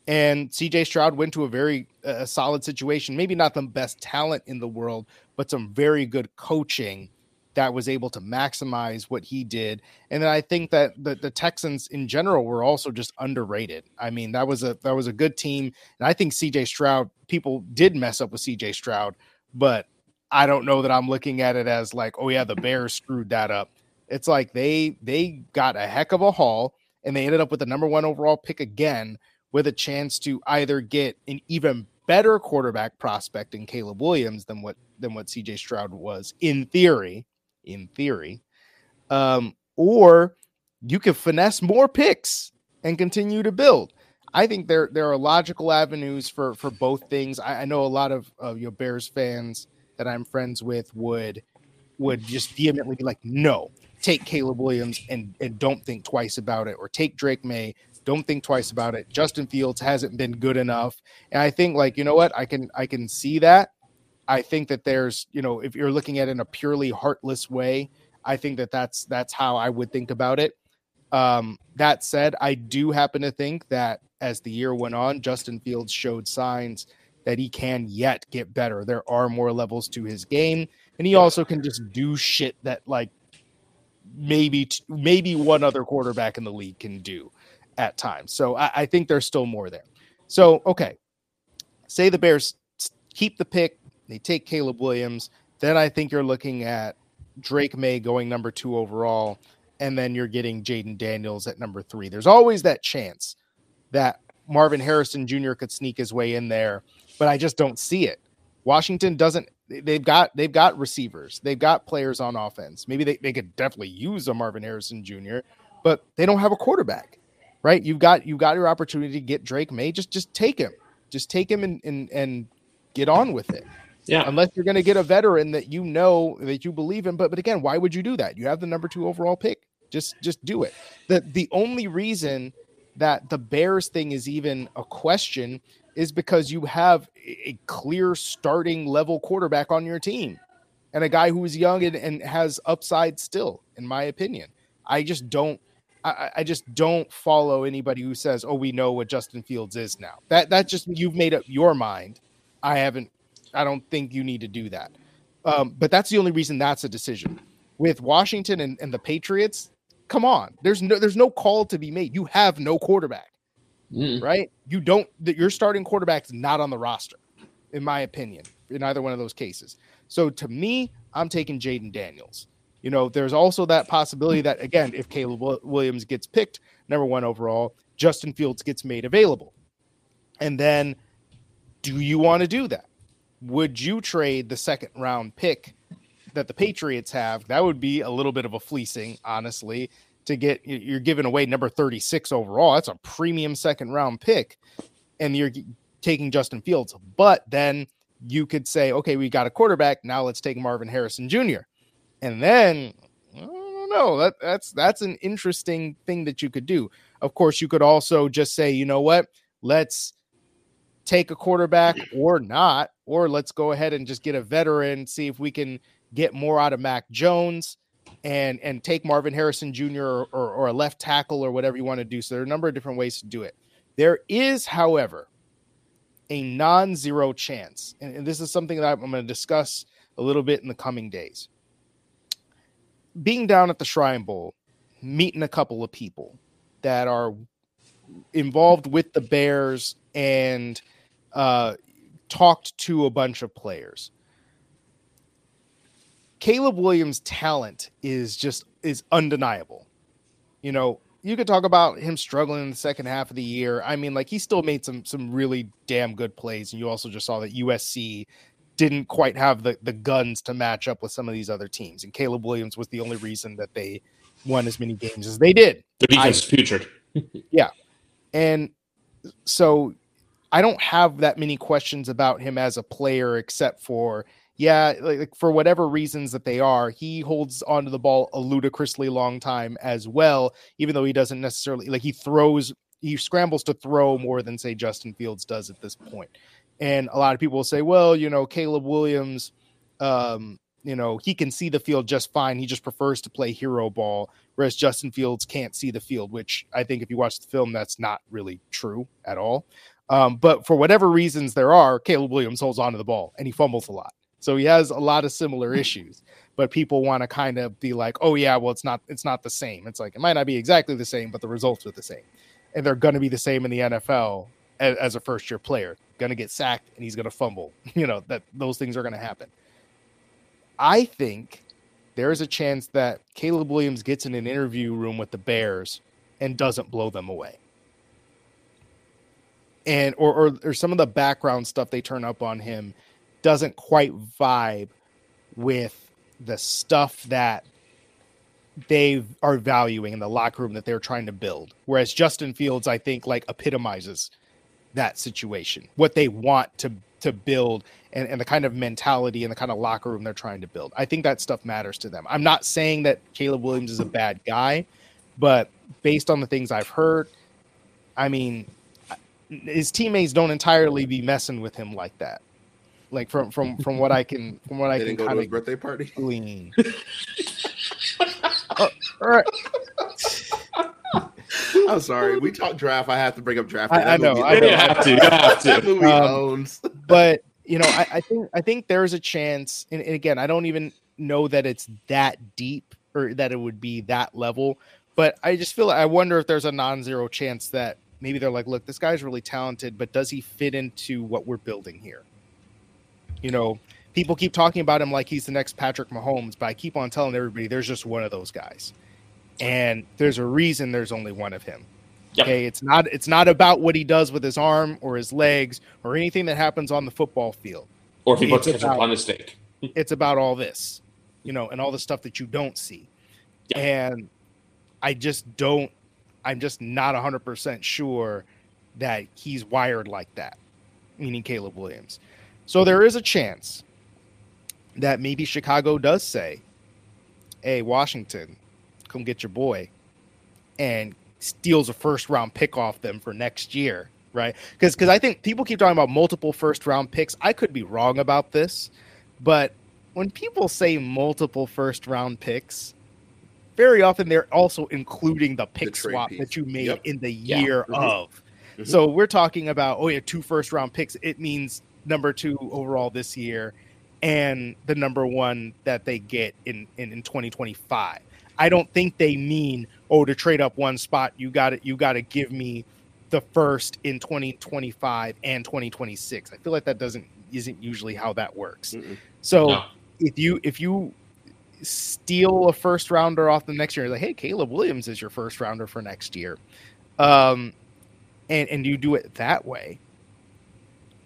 And CJ Stroud went to a very uh, solid situation, maybe not the best talent in the world, but some very good coaching that was able to maximize what he did. And then I think that the, the Texans in general were also just underrated. I mean, that was a that was a good team. And I think CJ Stroud, people did mess up with CJ Stroud, but I don't know that I'm looking at it as like, oh yeah, the Bears screwed that up. It's like they they got a heck of a haul and they ended up with the number one overall pick again with a chance to either get an even better quarterback prospect in Caleb Williams than what than what CJ Stroud was in theory, in theory. Um, or you could finesse more picks and continue to build. I think there there are logical avenues for for both things. I, I know a lot of uh, your Bears fans that I'm friends with would would just vehemently be like, no, take Caleb Williams and and don't think twice about it, or take Drake Maye, don't think twice about it. Justin Fields hasn't been good enough, and I think like you know what, I can I can see that. I think that there's you know if you're looking at it in a purely heartless way, I think that that's that's how I would think about it. Um, that said, I do happen to think that as the year went on, Justin Fields showed signs that he can yet get better. There are more levels to his game, and he also can just do shit that like maybe t- maybe one other quarterback in the league can do at times. So I, I think there's still more there. So okay, say the Bears keep the pick, they take Caleb Williams, then I think you're looking at Drake Maye going number two overall, and then you're getting Jayden Daniels at number three. There's always that chance that Marvin Harrison Jr. could sneak his way in there but I just don't see it. Washington doesn't they've got they've got receivers, they've got players on offense. Maybe they, they could definitely use a Marvin Harrison Jr., but they don't have a quarterback. Right? You've got you've got your opportunity to get Drake Maye. Just just take him. Just take him and and, and get on with it. Yeah. Unless you're going to get a veteran that you know that you believe in, but but again, why would you do that? You have the number 2 overall pick. Just just do it. The the only reason that the Bears thing is even a question is because you have a clear starting level quarterback on your team and a guy who is young and, and has upside still, in my opinion. I just don't I, I, just don't follow anybody who says, "Oh, we know what Justin Fields is now." That that just you've made up your mind. I haven't. I don't think you need to do that. Um, but that's the only reason that's a decision. With Washington and, and the Patriots, come on. There's no there's no call to be made. You have no quarterback. Mm. Right? You don't that your starting quarterback's not on the roster, in my opinion, in either one of those cases. So to me, I'm taking Jayden Daniels. You know, there's also that possibility that again, if Caleb Williams gets picked number one overall, Justin Fields gets made available. And then do you want to do that? Would you trade the second round pick that the Patriots have? That would be a little bit of a fleecing, honestly to get you're giving away number 36 overall. That's a premium second round pick, and you're taking Justin Fields. But then you could say, okay, we got a quarterback. Now let's take Marvin Harrison Jr. And then I don't know. That that's that's an interesting thing that you could do. Of course, you could also just say, you know what? Let's take a quarterback or not, or let's go ahead and just get a veteran, see if we can get more out of Mac Jones and and take Marvin Harrison Jr. Or, or, or, a left tackle or whatever you want to do. So there are a number of different ways to do it. There is, however, a non-zero chance, and, and this is something that I'm going to discuss a little bit in the coming days. Being down at the Shrine Bowl, meeting a couple of people that are involved with the Bears and uh, talked to a bunch of players Caleb Williams' talent is just is undeniable. You know, you could talk about him struggling in the second half of the year. I mean, like he still made some some really damn good plays, and you also just saw that USC didn't quite have the the guns to match up with some of these other teams, and Caleb Williams was the only reason that they won as many games as they did. The defense is putrid. yeah. And so I don't have that many questions about him as a player, except for yeah, like for whatever reasons that they are, he holds onto the ball a ludicrously long time as well, even though he doesn't necessarily like he throws he scrambles to throw more than say Justin Fields does at this point. And a lot of people will say, well, you know, Caleb Williams, um, you know, he can see the field just fine. He just prefers to play hero ball, whereas Justin Fields can't see the field, which I think if you watch the film, that's not really true at all. Um, but for whatever reasons there are, Caleb Williams holds on to the ball and he fumbles a lot. So he has a lot of similar issues. But people want to kind of be like, oh yeah, well, it's not it's not the same. It's like it might not be exactly the same, but the results are the same. And they're gonna be the same in the NFL as, as a first year player. Gonna get sacked and he's gonna fumble. You know, that those things are gonna happen. I think there is a chance that Caleb Williams gets in an interview room with the Bears and doesn't blow them away. And or, or or some of the background stuff they turn up on him doesn't quite vibe with the stuff that they are valuing in the locker room that they're trying to build. Whereas Justin Fields, I think, like epitomizes that situation, what they want to to build and, and the kind of mentality and the kind of locker room they're trying to build. I think that stuff matters to them. I'm not saying that Caleb Williams is a bad guy, but based on the things I've heard, I mean, his teammates don't entirely be messing with him like that. Like from from from what I can from what I can kind of birthday party glean. uh, all right. I'm sorry. We talk draft. I have to bring up draft. I, I know. I know. You have to. You have to. movie um, owns. but you know, I, I, think I think there's a chance. And, and again, I don't even know that it's that deep or that it would be that level. But I just feel I wonder if there's a non-zero chance that maybe they're like, look, this guy's really talented, but does he fit into what we're building here? You know, people keep talking about him like he's the next Patrick Mahomes, but I keep on telling everybody there's just one of those guys and there's a reason there's only one of him. Yep. Okay, it's not it's not about what he does with his arm or his legs or anything that happens on the football field. Or if he puts it on mistake. it's about all this, you know, and all the stuff that you don't see. Yep. And I just don't I'm just not 100% sure that he's wired like that, meaning Caleb Williams. So there is a chance that maybe Chicago does say, "Hey, Washington, come get your boy and steals a first round pick off them for next year, right? Because because I think people keep talking about multiple first round picks. I could be wrong about this, but when people say multiple first round picks, very often they're also including the pick the swap piece. that you made yep. in the year yeah. mm-hmm. of. Mm-hmm. So we're talking about oh yeah, two first round picks. It means number two overall this year and the number one that they get in in, in 2025 I don't think they mean oh to trade up one spot you got it you got to give me the first in 2025 and 2026. I feel like that doesn't isn't usually how that works. Mm-mm. So no. if you if you steal a first rounder off the next year, like hey, Caleb Williams is your first rounder for next year, um, and and you do it that way,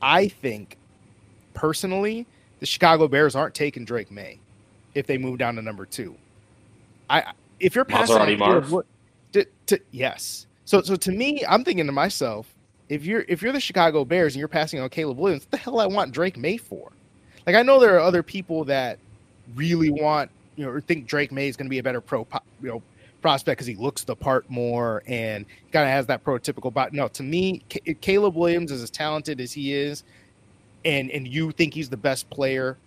I think personally the Chicago Bears aren't taking Drake Maye if they move down to number two. I if you're passing Maserati Marv. What, to, to, yes. So so to me, I'm thinking to myself, if you're if you're the Chicago Bears and you're passing on Caleb Williams, what the hell I want Drake Maye for? Like I know there are other people that really want you know or think Drake Maye is going to be a better pro you know prospect because he looks the part more and kind of has that prototypical. But no, to me, C- Caleb Williams is as talented as he is, and and you think he's the best player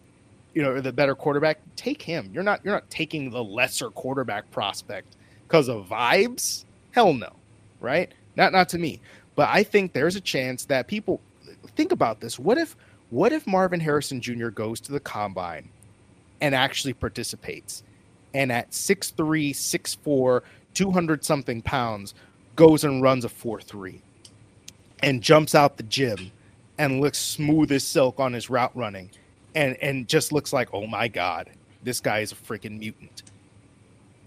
you know, the better quarterback, take him. You're not you're not taking the lesser quarterback prospect because of vibes. Hell no, right? Not not to me. But I think there's a chance that people think about this. What if what if Marvin Harrison Jr. goes to the combine and actually participates and at 6'3, 6'4, 200 something pounds goes and runs a 4-3 and jumps out the gym and looks smooth as silk on his route running and and just looks like, oh my god, this guy is a freaking mutant.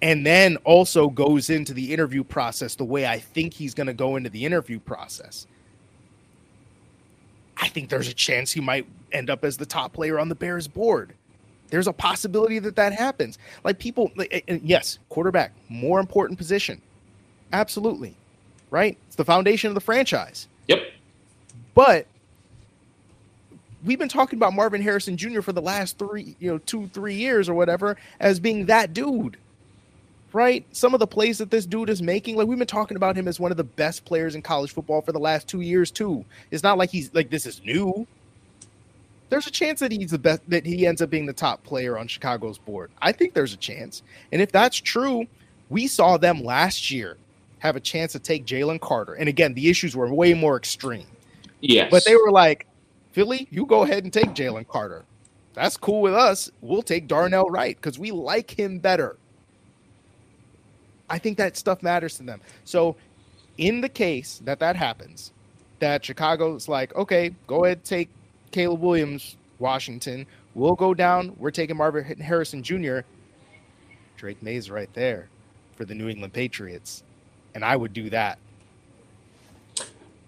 And then also goes into the interview process the way I think he's going to go into the interview process. I think there's a chance he might end up as the top player on the Bears board. There's a possibility that that happens. Like people, yes, quarterback, more important position, absolutely. right? It's the foundation of the franchise. Yep. But we've been talking about Marvin Harrison Jr. for the last three, you know, two, three years or whatever as being that dude. Right? Some of the plays that this dude is making, like we've been talking about him as one of the best players in college football for the last two years, too. It's not like he's like this is new. There's a chance that he's the best that he ends up being the top player on Chicago's board. I think there's a chance. And if that's true, we saw them last year have a chance to take Jalen Carter. And again, the issues were way more extreme. Yes. But they were like, Philly, you go ahead and take Jalen Carter. That's cool with us. We'll take Darnell Wright because we like him better. I think that stuff matters to them. So, in the case that that happens, that Chicago's like, okay, go ahead, take Caleb Williams, Washington. We'll go down. We're taking Marvin Harrison Jr. Drake Maye's right there for the New England Patriots. And I would do that.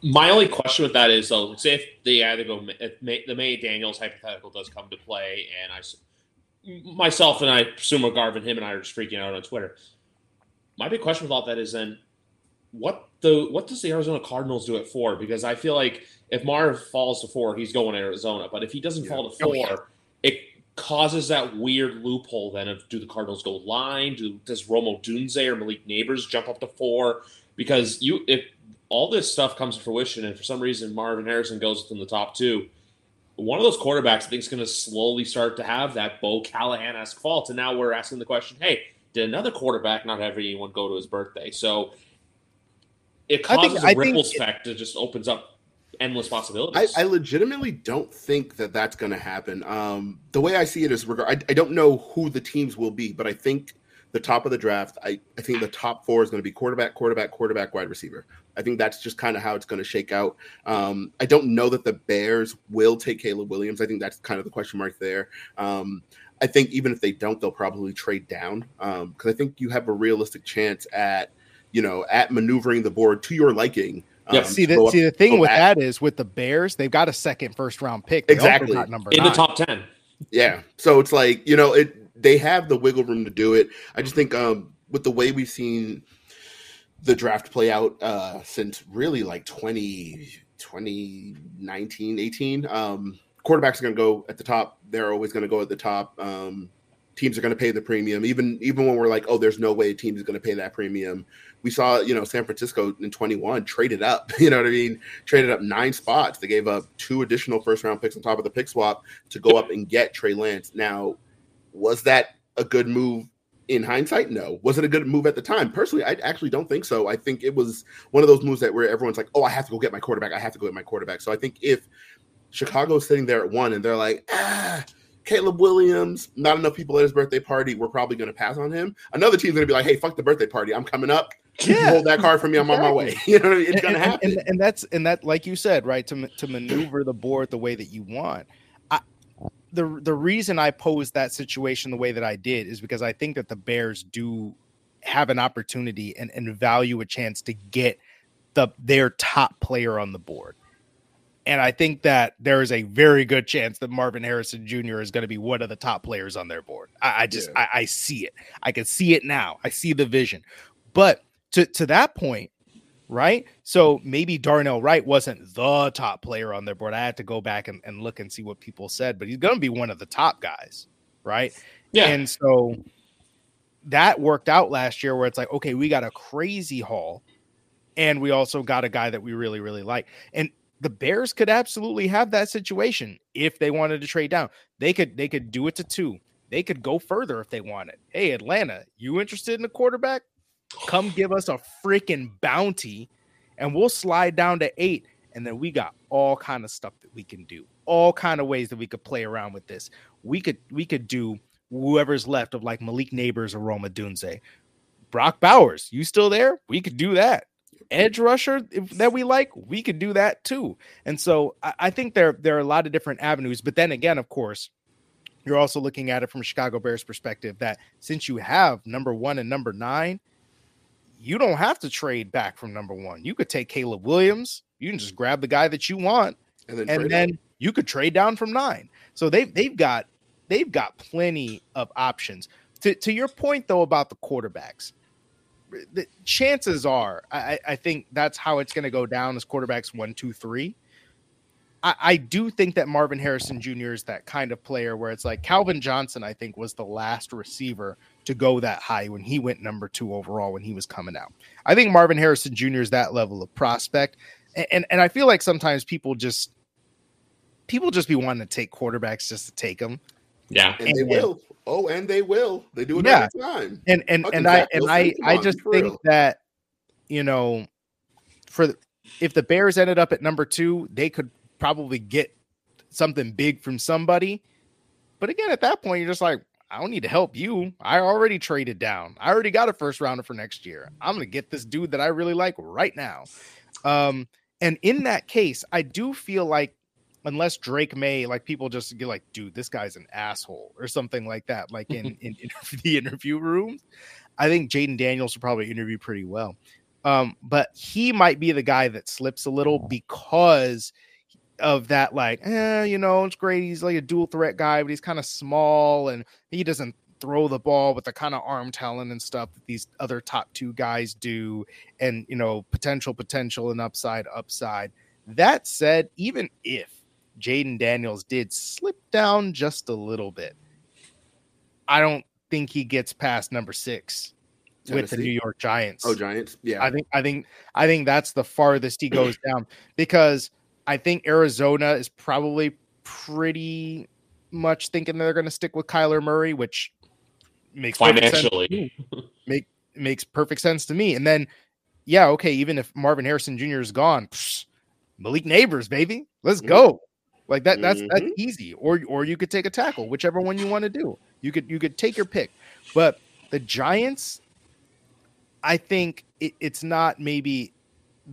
My only question with that is, though, say if they either go, if Maye, the Maye Daniels hypothetical does come to play, and I, myself and I presume Garvin, him and I are just freaking out on Twitter. My big question with all that is then, what the what does the Arizona Cardinals do at four? Because I feel like if Marv falls to four, he's going to Arizona. But if he doesn't yeah. fall to four, oh, yeah. it causes that weird loophole then of do the Cardinals go line? Do does Rome Odunze or Malik Nabers jump up to four? Because you if all this stuff comes to fruition and for some reason Marvin Harrison goes within the top two, one of those quarterbacks I think is going to slowly start to have that Bo Callahan esque fault. And now we're asking the question, hey, did another quarterback not have anyone go to his birthday? So it causes think, a ripple effect that just opens up endless possibilities. I, I, legitimately don't think that that's going to happen. Um, the way I see it is, I, I don't know who the teams will be, but I think the top of the draft, I, I think the top four is going to be quarterback, quarterback, quarterback, wide receiver. I think that's just kind of how it's going to shake out. Um, I don't know that the Bears will take Caleb Williams. I think that's kind of the question mark there. Um, I think even if they don't, they'll probably trade down because um, I think you have a realistic chance at you know at maneuvering the board to your liking yeah. Um, see, the, see, the thing with back. that is with the Bears, they've got a second first round pick. They exactly. Number in nine. the top 10. Yeah. So it's like, you know, it they have the wiggle room to do it. I just think um with the way we've seen the draft play out uh since really like 20 2019 18 um quarterbacks are going to go at the top they're always going to go at the top um teams are going to pay the premium even even when we're like oh there's no way a team is going to pay that premium we saw, you know, San Francisco in 21 traded up, you know what I mean? Traded up nine spots. They gave up two additional first round picks on top of the pick swap to go up and get Trey Lance. Now, was that a good move in hindsight? No. Was it a good move at the time? Personally, I actually don't think so. I think it was one of those moves that where everyone's like, oh, I have to go get my quarterback. I have to go get my quarterback. So I think if Chicago's sitting there at one and they're like, ah, Caleb Williams, not enough people at his birthday party. We're probably going to pass on him. Another team's going to be like, "Hey, fuck the birthday party. I'm coming up yeah. hold that card for me. I'm on my way. You know, it's going to happen. And, and, that's and that, like you said, right to to maneuver the board the way that you want. The the reason I posed that situation the way that I did is because I think that the Bears do have an opportunity and, and value a chance to get the their top player on the board. And I think that there is a very good chance that Marvin Harrison Jr. is going to be one of the top players on their board. I, I just yeah. I, I, see it. I can see it now. I see the vision. But to to that point, right? So maybe Darnell Wright wasn't the top player on their board. I had to go back and, and look and see what people said, but he's going to be one of the top guys, right? Yeah. And so that worked out last year where it's like, okay, we got a crazy haul and we also got a guy that we really, really like. And the Bears could absolutely have that situation if they wanted to trade down. They could they could do it to two. They could go further if they wanted. Hey, Atlanta, you interested in a quarterback? Come give us a freaking bounty, and we'll slide down to eight. And then we got all kind of stuff that we can do, all kind of ways that we could play around with this. We could we could do whoever's left of like Malik Nabers or Rome Odunze. Brock Bowers, you still there? We could do that. Edge rusher that we like, we could do that too. And so I, I think there there are a lot of different avenues. But then again, of course, you're also looking at it from Chicago Bears perspective that since you have number one and number nine, you don't have to trade back from number one. You could take Caleb Williams. You can just grab the guy that you want, and then, and then you could trade down from nine. So they've they've got they've got plenty of options. To to your point though about the quarterbacks, the chances are, I, I think that's how it's going to go down as quarterbacks one, two, three. I, I do think that Marvin Harrison Jr. is that kind of player where it's like Calvin Johnson, I think, was the last receiver to go that high when he went number two overall when he was coming out. I think Marvin Harrison Jr. is that level of prospect. And, and, and I feel like sometimes people just people just be wanting to take quarterbacks just to take them. Yeah. And they will. Oh, and they will. They do it Yeah. every time. and and Fucking and I and I I just think real. that you know for the, if the Bears ended up at number 2, they could probably get something big from somebody. But again, at that point you're just like I don't need to help you. I already traded down. I already got a first rounder for next year. I'm going to get this dude that I really like right now. Um and in that case, I do feel like unless Drake Maye, like people just get like, dude, this guy's an asshole or something like that, like in, in, in the interview room, I think Jayden Daniels will probably interview pretty well. Um, but he might be the guy that slips a little because of that, like, eh, you know, it's great. He's like a dual threat guy, but he's kind of small and he doesn't throw the ball with the kind of arm talent and stuff that these other top two guys do, and you know, potential, potential, and upside, upside. That said, even if Jayden Daniels did slip down just a little bit, I don't think he gets past number six with the New York Giants. Oh, Giants. Yeah. I think I think I think that's the farthest he goes down because I think Arizona is probably pretty much thinking they're going to stick with Kyler Murray, which makes Financially. make makes perfect sense to me. And then, yeah, okay, even if Marvin Harrison Jr. is gone, psh, Malik Nabers, baby, let's go. Like that, that's that's Mhm. easy. Or or you could take a tackle, whichever one you want to do. You could you could take your pick. But the Giants, I think it, it's not maybe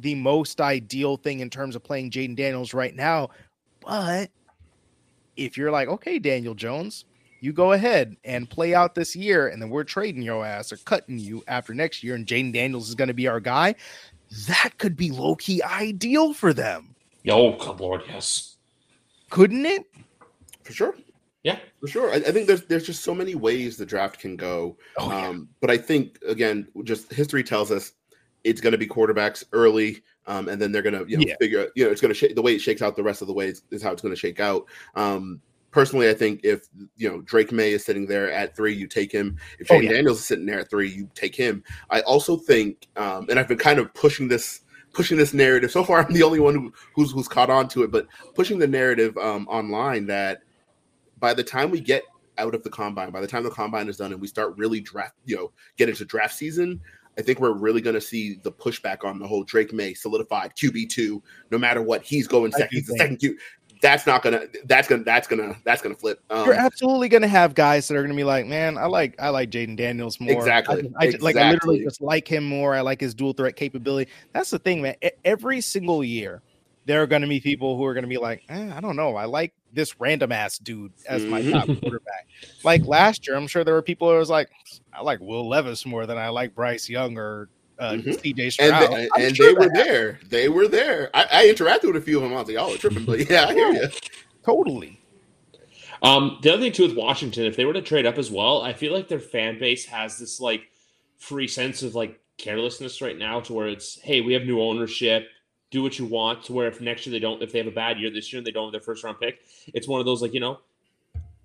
the most ideal thing in terms of playing Jayden Daniels right now. But if you're like, okay, Daniel Jones, you go ahead and play out this year, and then we're trading your ass or cutting you after next year, and Jayden Daniels is going to be our guy. That could be low key ideal for them, Oh, good lord, yes. couldn't it? for sure. Yeah. For sure. I, I think there's there's just so many ways the draft can go. Oh, yeah. Um, but I think again, just history tells us it's going to be quarterbacks early, um, and then they're going to you know Yeah. figure you know it's going to shake the way it shakes out the rest of the way is, is how it's going to shake out. Um, personally, I think if you know Drake Maye is sitting there at three, you take him. If Oh, Jayden yeah. Daniels is sitting there at three, you take him. I also think, um, and I've been kind of pushing this pushing this narrative. So far, I'm the only one who, who's who's caught on to it, but pushing the narrative um, online that by the time we get out of the combine, by the time the combine is done and we start really draft, you know, get into draft season, I think we're really going to see the pushback on the whole Drake Maye solidified QB two. No matter what, he's going second. He's the second Q. That's not gonna. That's gonna. That's gonna. That's gonna flip. Um, You're absolutely going to have guys that are going to be like, man, I like I like Jayden Daniels more. Exactly, I, just- I just- like I literally just like him more. I like his dual threat capability. That's the thing, man. Every single year, there are going to be people who are going to be like, eh, I don't know, I like this random ass dude as my Mhm. top quarterback. Like last year, I'm sure there were people who was like, I like Will Levis more than I like Bryce Young or uh, Mhm. CJ and Stroud. they, and sure they were that happened. there. They were there. I, I interacted with a few of them. I was like, "Y'all are tripping," but yeah, I hear you. totally. Um, the other thing too with Washington, if they were to trade up as well, I feel like their fan base has this like free sense of like carelessness right now, to where it's, hey, we have new ownership, do what you want. To where if next year they don't, if they have a bad year this year and they don't have their first round pick, it's one of those like you know,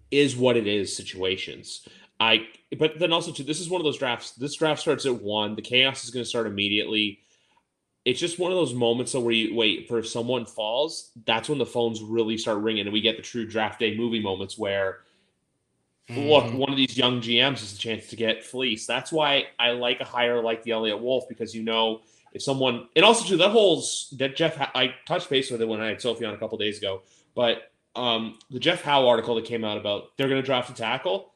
is what it is situations. I, but then also too, this is one of those drafts. This draft starts at one. The chaos is going to start immediately. It's just one of those moments where you wait for if someone falls, that's when the phones really start ringing, and we get the true draft day movie moments where look, Mhm. one of these young GMs is a chance to get fleeced. That's why I like a hire like the Eliot Wolf because you know if someone and also too that whole that Jeff I touched base with it when I had Sophie on a couple days ago, but um the Jeff Howe article that came out about they're going to draft a tackle.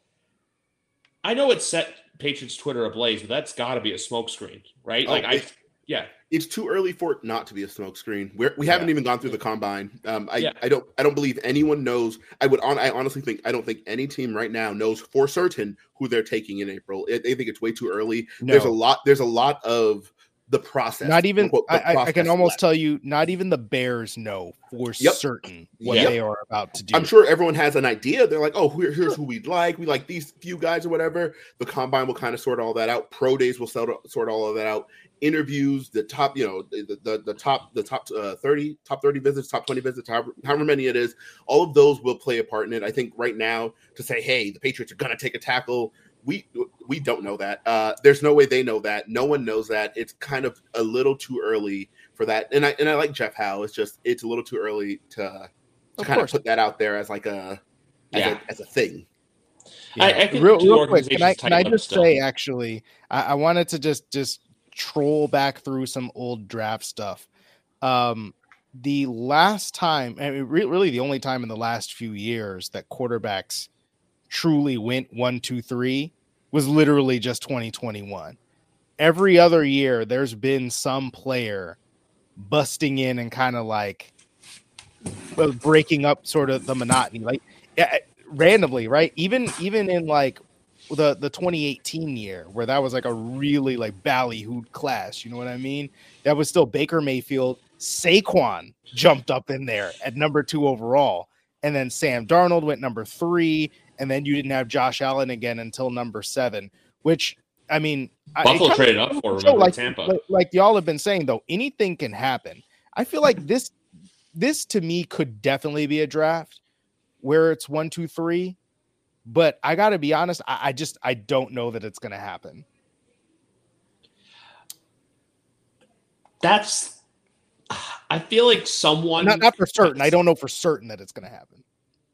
I know it set Patriots Twitter ablaze, but that's got to be a smokescreen, right? Oh, like I, yeah, It's too early for it not to be a smokescreen. We're, we haven't even gone through the combine. Um, I, Yeah. I don't I don't believe anyone knows. I would on I honestly think I don't think any team right now knows for certain who they're taking in April. I, they think it's way too early. No. There's a lot. There's a lot of the process. Not even quote, I, I- I can almost left. tell you, not even the Bears know for Yep. certain what Yep. they are about to do. I'm sure everyone has an idea. They're like, oh, here, here's who we'd like. We like these few guys or whatever. The combine will kind of sort all that out. Pro days will sort sort all of that out. Interviews, the top, you know, the the, the top the top uh, thirty, top thirty visits, top twenty visits, however, however many it is. All of those will play a part in it. I think right now to say, hey, the Patriots are gonna take a tackle. We we don't know that. Uh, there's no way they know that. No one knows that. It's kind of a little too early for that. And I and I like Jeff Howe. It's just it's a little too early to to Of kind of put that out there as like a as, Yeah. a, as a thing. I- I think real, real quick, can I can I just still. say actually, I, I wanted to just just troll back through some old draft stuff. Um, the last time, I mean, re- really the only time in the last few years that quarterbacks truly went one, two, three was literally just 2021. Every other year, there's been some player busting in and kind of like breaking up sort of the monotony, like yeah, randomly, right? Even even in like the the 2018 year, where that was like a really like ballyhooed class, you know what I mean? That was still Baker Mayfield, Saquon jumped up in there at number two overall, and then Sam Darnold went number three, and then you didn't have Josh Allen again until number seven, which I mean, Buffalo kinda traded up for, so, remember, like, Tampa. like, like y'all have been saying though, anything can happen. I feel like this this to me could definitely be a draft where it's one, two, three. But I gotta be honest, I, I just I don't know that it's gonna happen. That's. I feel like someone. Not not for certain. I don't know for certain that it's gonna happen.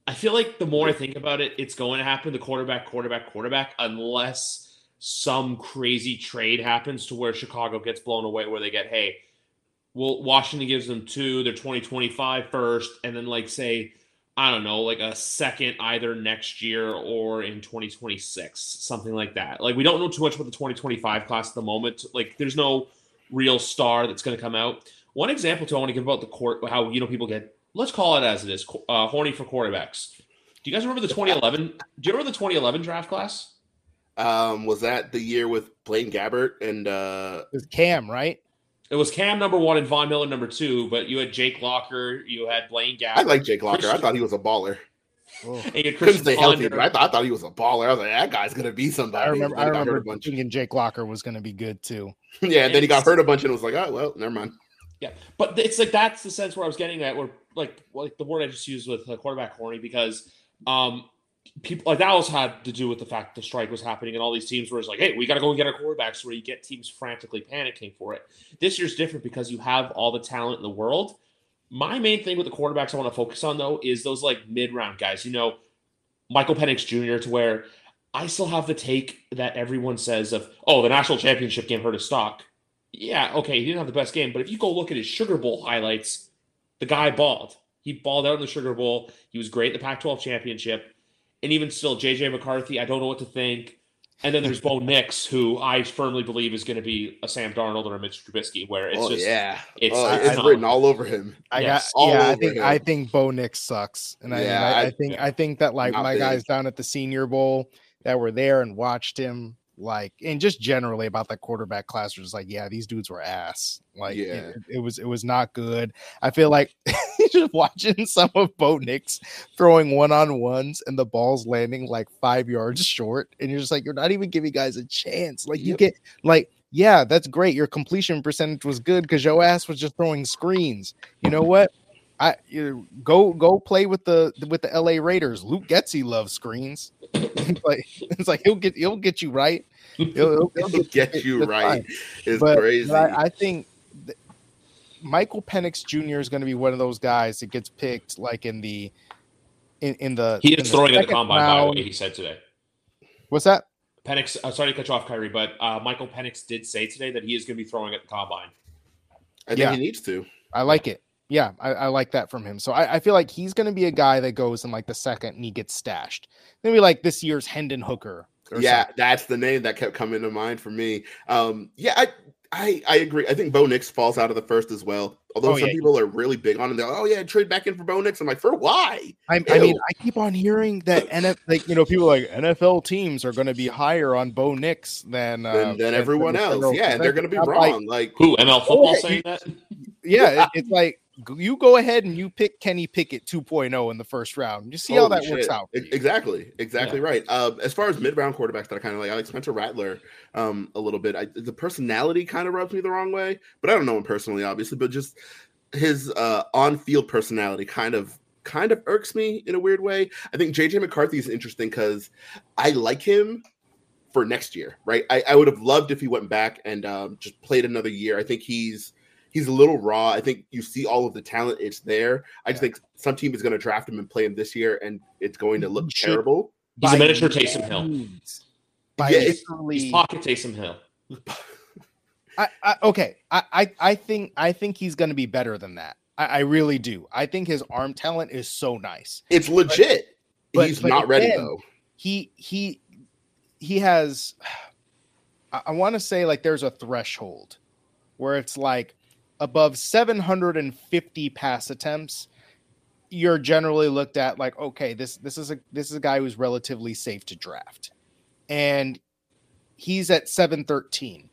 I feel like the more I think about it, it's going to happen. The quarterback, quarterback, quarterback, unless some crazy trade happens to where Chicago gets blown away, where they get, hey, well, Washington gives them two, their 2025 first, and then like say, I don't know, like a second either next year or in 2026, something like that. Like we don't know too much about the 2025 class at the moment. Like there's no real star that's going to come out. One example too, I want to give about the court, how you know people get let's call it as it is, uh, horny for quarterbacks. Do you guys remember the 2011? Do you remember the 2011 draft class? Um, was that the year with Blaine Gabbert and uh was Cam, right? It was Cam number one and Von Miller number two, but you had Jake Locker, you had Blaine Gabbert. I like Jake Locker. I thought he was a baller. Oh. and you had Couldn't Christian stay healthy, but I thought, I thought he was a baller. I was like, that guy's gonna be somebody. I remember. Then I he got hurt remember a bunch. thinking Jake Locker was going to be good too. yeah, and then he got hurt a bunch and was like, oh well, never mind. Yeah, but it's like that's the sense where I was getting at, where like like the word I just used with quarterback horny because um people like that also had to do with the fact the strike was happening and all these teams were just like, hey, we got to go and get our quarterbacks, where you get teams frantically panicking for it. This year's different because you have all the talent in the world. My main thing with the quarterbacks I want to focus on though is those like mid round guys. You know, Michael Penix Jr. to where I still have the take that everyone says of, oh, the national championship game hurt his stock. Yeah, okay, he didn't have the best game, but if you go look at his Sugar Bowl highlights, the guy balled. He balled out in the Sugar Bowl. He was great in the Pac 12 championship. And even still, JJ McCarthy, I don't know what to think. And then there's Bo Nix, who I firmly believe is going to be a Sam Darnold or a Mitch Trubisky, where it's oh just yeah, it's- oh, it's it's written all over him. I Yes. got All yeah. I think him. I think Bo Nix sucks, and I, Yeah, I, I I- think yeah. I think that like Not my big. guys down at the Senior Bowl that were there and watched him, like, and just generally about that quarterback class was like, yeah, these dudes were ass. Like, it- Yeah. it, it was it was not good. I feel like you're just watching some of Bo Nix throwing one on ones and the balls landing like five yards short, and you're just like, you're not even giving guys a chance. Like, you get like. Yeah, that's great. Your completion percentage was good because your ass was just throwing screens. You know what? I you go go play with the with the LA Raiders. Luke Getsy loves screens. like it's like he'll get he'll get you right. He'll, he'll- he'll He'll get you that's right. fine. It's But, crazy. but I, I think th- Michael Penix Jr. is going to be one of those guys that gets picked like in the in, in the he in is throwing at the second combine, by the way, he said today. What's that? Penix, uh, sorry to cut you off, Khari, but uh, Michael Penix did say today that he is going to be throwing at the combine. I think yeah. he needs to. I like it. Yeah, I, I like that from him. So I, I feel like he's going to be a guy that goes in like the second and he gets stashed. Maybe like this year's Hendon Hooker. Or Yeah, something. that's the name that kept coming to mind for me. Um, yeah, I I I agree. I think Bo Nix falls out of the first as well. Although Oh, some yeah. people are really big on him. They're like, oh yeah, trade back in for Bo Nix. I'm like, for why? I, I mean, I keep on hearing that NF, like you know, people like NFL teams are going to be higher on Bo Nix than uh, Than, than everyone the else. Yeah, and they're gonna be convention. Like, wrong. Like Who ML football yeah, saying that? yeah, it- it's like g- you go ahead and you pick Kenny Pickett 2.0 in the first round. You see how Holy that works out. Exactly, exactly Yeah. right. Uh, as far as mid-round quarterbacks that I kind of like, I like Spencer Rattler um, a little bit. I, the personality kind of rubs me the wrong way, but I don't know him personally, obviously. But just his uh, on-field personality kind of kind of irks me in a weird way. I think JJ McCarthy is interesting because I like him for next year, right? I, I would have loved if he went back and um, just played another year. I think he's he's a little raw. I think you see all of the talent; it's there. I just think some team is going to draft him and play him this year, and it's going to look He should- terrible. He's a By miniature Taysom Hill. By Yeah, it's- literally- He's pocket Taysom Hill. I, I okay. I, I I think I think he's going to be better than that. I, I really do. I think his arm talent is so nice. It's legit. but- he's but not ready again, though. He he he has. I, I want to say like there's a threshold where it's like above 750 pass attempts. You're generally looked at like okay, this this is a this is a guy who's relatively safe to draft, and he's at 713.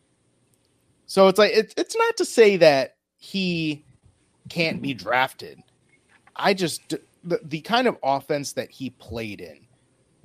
So it's like it's it's not to say that he can't be drafted. I just the, the kind of offense that he played in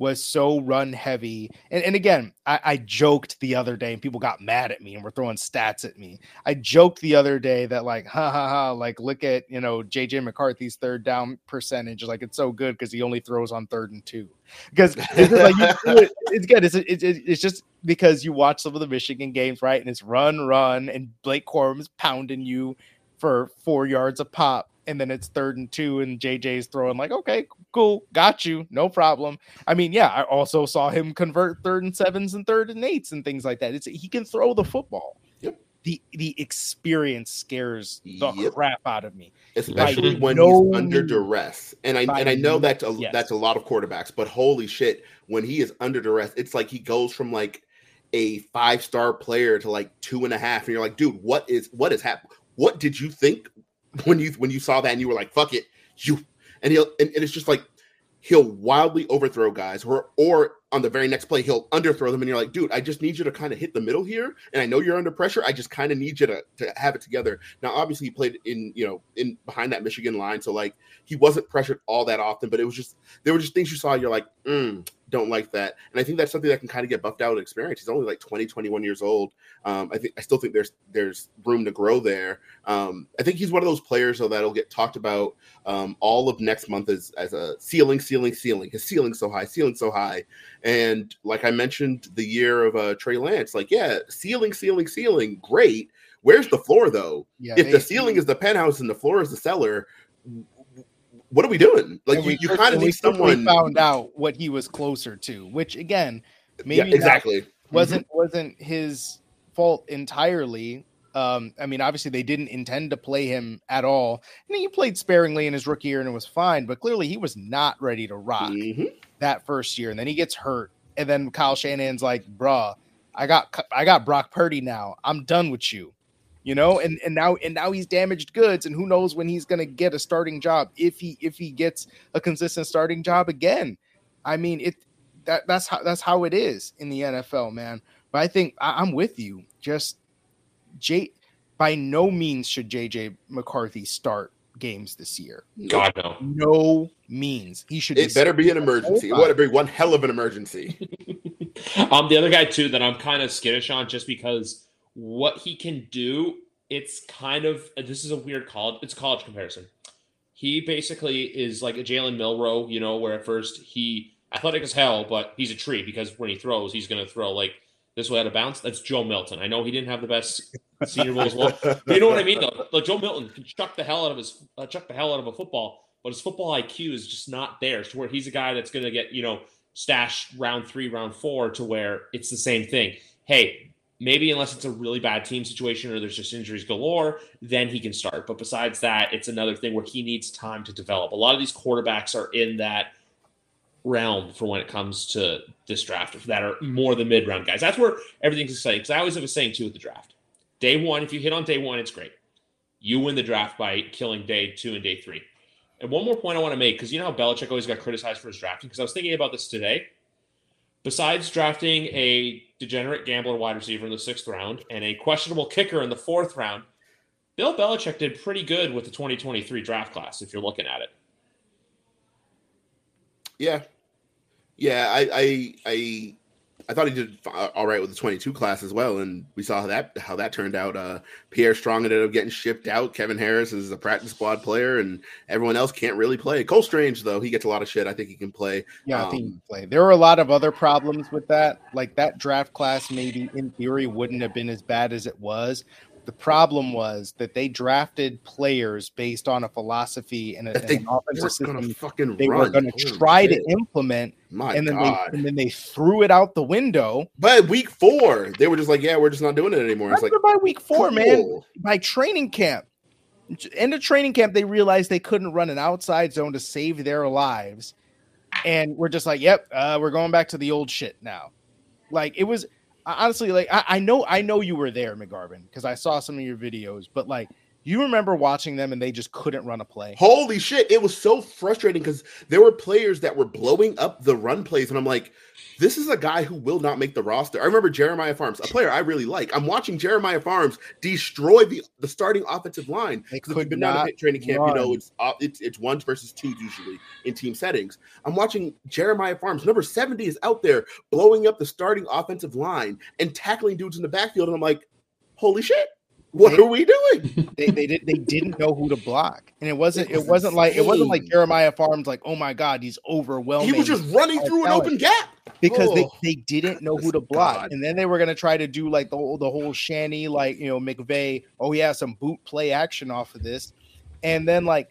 was so run heavy. And, and again, I, I joked the other day and people got mad at me and were throwing stats at me. I joked the other day that like, ha ha ha, like look at, you know, JJ McCarthy's third down percentage. Like it's so good because he only throws on third and two. Because it's, like, you, it's good. It's, it's, it's just because you watch some of the Michigan games, right? And it's run, run, and Blake Corum's pounding you for four yards a pop. And then it's third and two, and JJ's throwing like, okay, cool, got you, no problem. I mean, yeah, I also saw him convert third and sevens and third and eights and things like that. It's he can throw the football. Yep. The the experience scares the Yep. crap out of me. especially when no he's under duress. And I and I know no- that's a yes. that's a lot of quarterbacks, but holy shit, when he is under duress, it's like he goes from like a five star player to like two and a half, and you're like, dude, what is what is happening? What did you think when you when you saw that and you were like, fuck it, you and he'll and, and it's just like he'll wildly overthrow guys or or on the very next play he'll underthrow them and you're like dude i just need you to kind of hit the middle here and i know you're under pressure i just kind of need you to, to have it together. Now obviously he played in you know in behind that michigan line so like he wasn't pressured all that often but it was just there were just things you saw you're like mm, don't like that and i think that's something that can kind of get buffed out with experience he's only like 20 21 years old um, i think i still think there's there's room to grow there um, i think he's one of those players though that'll get talked about um, all of next month as, as a ceiling, ceiling, ceiling. His ceiling so high, ceiling so high. And like I mentioned, the year of uh, Trey Lance, like, yeah, ceiling, ceiling, ceiling, great. Where's the floor though? Yeah, if the ceiling is the penthouse and the floor is the cellar, what are we doing? Like, and you, you kind of need someone. found out what he was closer to, which again, maybe yeah, exactly. wasn't wasn't his fault entirely. Um, I mean, obviously they didn't intend to play him at all. And he played sparingly in his rookie year and it was fine, but clearly he was not ready to rock Mhm. that first year. And then he gets hurt, and then Kyle Shanahan's like, "Bruh, I got I got Brock Purdy now. I'm done with you." You know, and and now and now he's damaged goods, and who knows when he's gonna get a starting job if he if he gets a consistent starting job again. I mean, it that that's how that's how it is in the NFL, man. But I think I, I'm with you. Just J by no means should JJ McCarthy start games this year. God no. No means he should. It better be an emergency. It whole better be one hell of an emergency. um, the other guy too that I'm kind of skittish on, just because what he can do, it's kind of this is a weird college. It's college comparison. He basically is like a Jalen Milroe, you know, where at first he athletic as hell, but he's a tree because when he throws, he's going to throw like this way out of bounds. That's Joe Milton. I know he didn't have the best Senior Bowl as well, you know what I mean though. Like Joe Milton can chuck the hell out of his uh, chuck the hell out of a football, but his football IQ is just not there. To where he's a guy that's going to get you know stashed round three, round four, to where it's the same thing. Hey, maybe unless it's a really bad team situation or there's just injuries galore, then he can start. But besides that, it's another thing where he needs time to develop. A lot of these quarterbacks are in that realm for when it comes to this draft that are more the mid round guys. That's where everything's exciting. Because I always have a saying too with the draft Day one, if you hit on day one, it's great. You win the draft by killing day two and day three. And one more point I want to make because you know how Belichick always got criticized for his drafting. Because I was thinking about this today. Besides drafting a degenerate gambler wide receiver in the sixth round and a questionable kicker in the fourth round, Bill Belichick did pretty good with the 2023 draft class. If you're looking at it. Yeah, yeah. I I I, I thought he did all right with the 22 class as well, and we saw how that how that turned out. Uh, Pierre Strong ended up getting shipped out. Kevin Harris is a practice squad player, and everyone else can't really play. Cole Strange though, he gets a lot of shit. I think he can play. Yeah, I think he can play. There were a lot of other problems with that. Like that draft class, maybe in theory, wouldn't have been as bad as it was. The problem was that they drafted players based on a philosophy and, a, That they and an offensive system fucking they were going to try to implement, My and then God. they and then they threw it out the window. But week four, they were just like, "Yeah, we're just not doing it anymore." It's like, by week four, man, by training camp, end of training camp, they realized they couldn't run an outside zone to save their lives, and we're just like, "Yep, uh, we're going back to the old shit now." Like it was honestly like I, I know I know you were there, McGarvin, because I saw some of your videos, but like you remember watching them and they just couldn't run a play. Holy shit! It was so frustrating because there were players that were blowing up the run plays, and I'm like, "This is a guy who will not make the roster." I remember Jeremiah Pharms, a player I really like. I'm watching Jeremiah Pharms destroy the the starting offensive line because you've been down to training camp, you know it's it's it's ones versus twos usually in team settings. I'm watching Jeremiah Pharms, number 70 is out there blowing up the starting offensive line and tackling dudes in the backfield, and I'm like, "Holy shit!" What They- are we doing? They, they did they didn't know who to block, and it wasn't It it, was was not like it wasn't like. Jeremiah Pharms like oh my god he's overwhelming. He was just running through an open gap. Because they, Oh. they didn't know who to block, God. and then they were gonna try to do like the whole the whole Shanny like you know McVay. Oh yeah, some boot play action off of this, and then like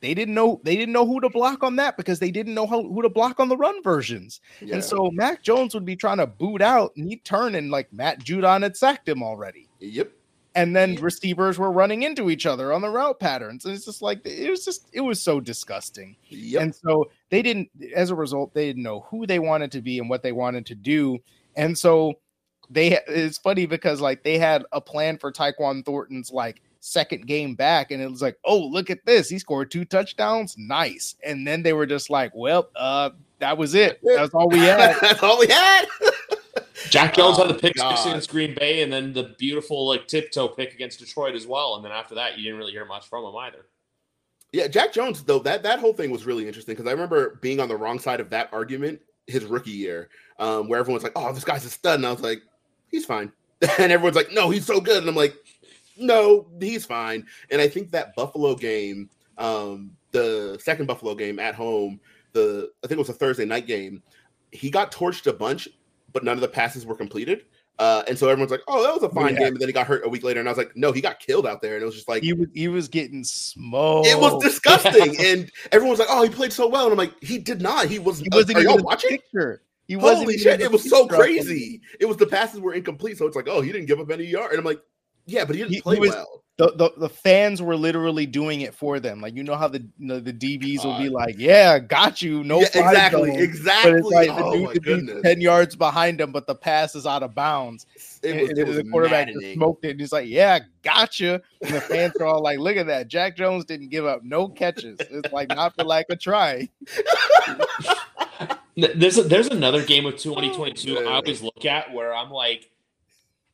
they didn't know they didn't know who to block on that because they didn't know how, who to block on the run versions. Yeah. And so Mac Jones would be trying to boot out, and he'd turn and like Matt Judon had sacked him already. Yep. And then receivers were running into each other on the route patterns. And it's just like it was just it was so disgusting. Yep. And so they didn't, as a result, they didn't know who they wanted to be and what they wanted to do. And so they, it's funny because like they had a plan for Tyquan Thornton's like second game back, and it was like, oh, look at this. He scored two touchdowns. Nice. And then they were just like, well, uh, that was it. That's all we had. That's all we had. Jack Jones Oh, had the pick six against Green Bay, and then the beautiful like tiptoe pick against Detroit as well. And then after that, you didn't really hear much from him either. Yeah, Jack Jones though that that whole thing was really interesting because I remember being on the wrong side of that argument his rookie year, um, where everyone's like, "Oh, this guy's a stud," and I was like, "He's fine," and everyone's like, "No, he's so good," and I'm like, "No, he's fine." And I think that Buffalo game, um, the second Buffalo game at home, the I think it was a Thursday night game, he got torched a bunch, but none of the passes were completed. Uh, and so everyone's like, "Oh, that was a fine Yeah. game," and then he got hurt a week later, and I was like, "No, he got killed out there," and it was just like, He was he was getting smoked. it was disgusting, and everyone's like, "Oh, he played so well," and I'm like, "He did not. He was. He uh, wasn't are y'all watching? picture. He wasn't Holy shit! It was so crazy. It was the passes were incomplete, so it's like, "Oh, he didn't give up any yard," and I'm like, "Yeah, but he didn't He- he play was- well." the, the the fans were literally doing it for them. Like you know how the you know, the DBs will be like, "Yeah, got you, no yeah, exactly, zone." exactly. But it's like the oh dude my could be goodness, ten yards behind him, but the pass is out of bounds. it was, and it was the quarterback just maddening. smoked it. And he's like, "Yeah, gotcha." And the fans are all like, "Look at that! Jack Jones didn't give up no catches. It's like not for lack of trying." There's a, there's another game of 2022 man. I always look at where I'm like,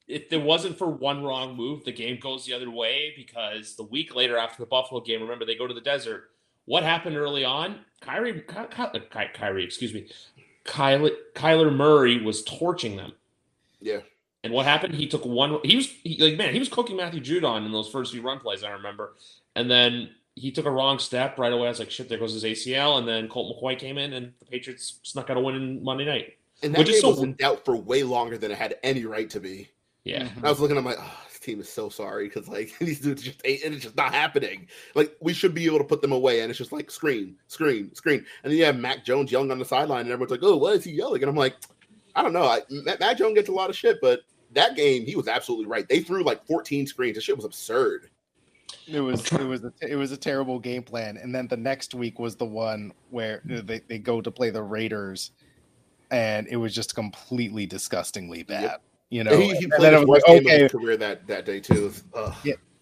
if there wasn't for one wrong move, the game goes the other way because the week later after the Buffalo game, remember they go to the desert. What happened early on? Kyrie, Ky, Ky, Ky- Kyrie, excuse me, Kyler, Kyler Murray was torching them. Yeah, And what happened? He took one. He was he, like, man, he was cooking Matthew Judon in those first few run plays. I remember, and then he took a wrong step right away. I was like, shit, there goes his ACL. And then Colt McCoy came in, and the Patriots snuck out a win in Monday night. and that Which game so- was in doubt for way longer than it had any right to be. Yeah, Mhm. I was looking, I'm like, oh, this team is so sorry because like these dudes just ain't, and it's just not happening. Like we should be able to put them away, and it's just like screen, screen, screen, and then you have Mac Jones yelling on the sideline, and everyone's like, oh, what is he yelling? And I'm like, I don't know. I, Mac, Mac Jones gets a lot of shit, but that game he was absolutely right. They threw like 14 screens. This shit was absurd. It was it was a, it was a terrible game plan. And then the next week was the one where they, they go to play the Raiders, and it was just completely disgustingly bad. Yep. You know, he, he and played his worst like, game of okay, his career that that day too. Ugh.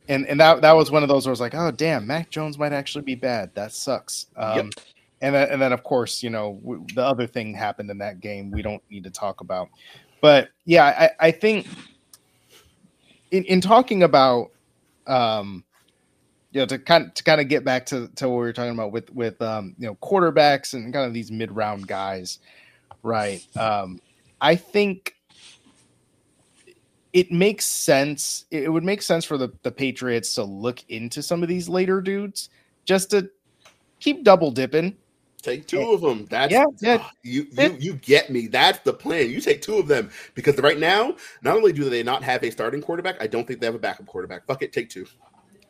and and that that was one of those where I was like, oh damn, Mac Jones might actually be bad. That sucks. Um, Yep. And then and then of course you know w- the other thing happened in that game we don't need to talk about, but yeah, I, I think in in talking about um you know to kind to kind of get back to to what we were talking about with with um you know quarterbacks and kind of these mid round guys, right? Um, I think it makes sense. It it would make sense for the, the Patriots to look into some of these later dudes just to keep double dipping. Take two of them. That's Yeah, yeah. You you you get me. That's the plan. You take two of them because right now, not only do they not have a starting quarterback, I don't think they have a backup quarterback. Fuck it, take two.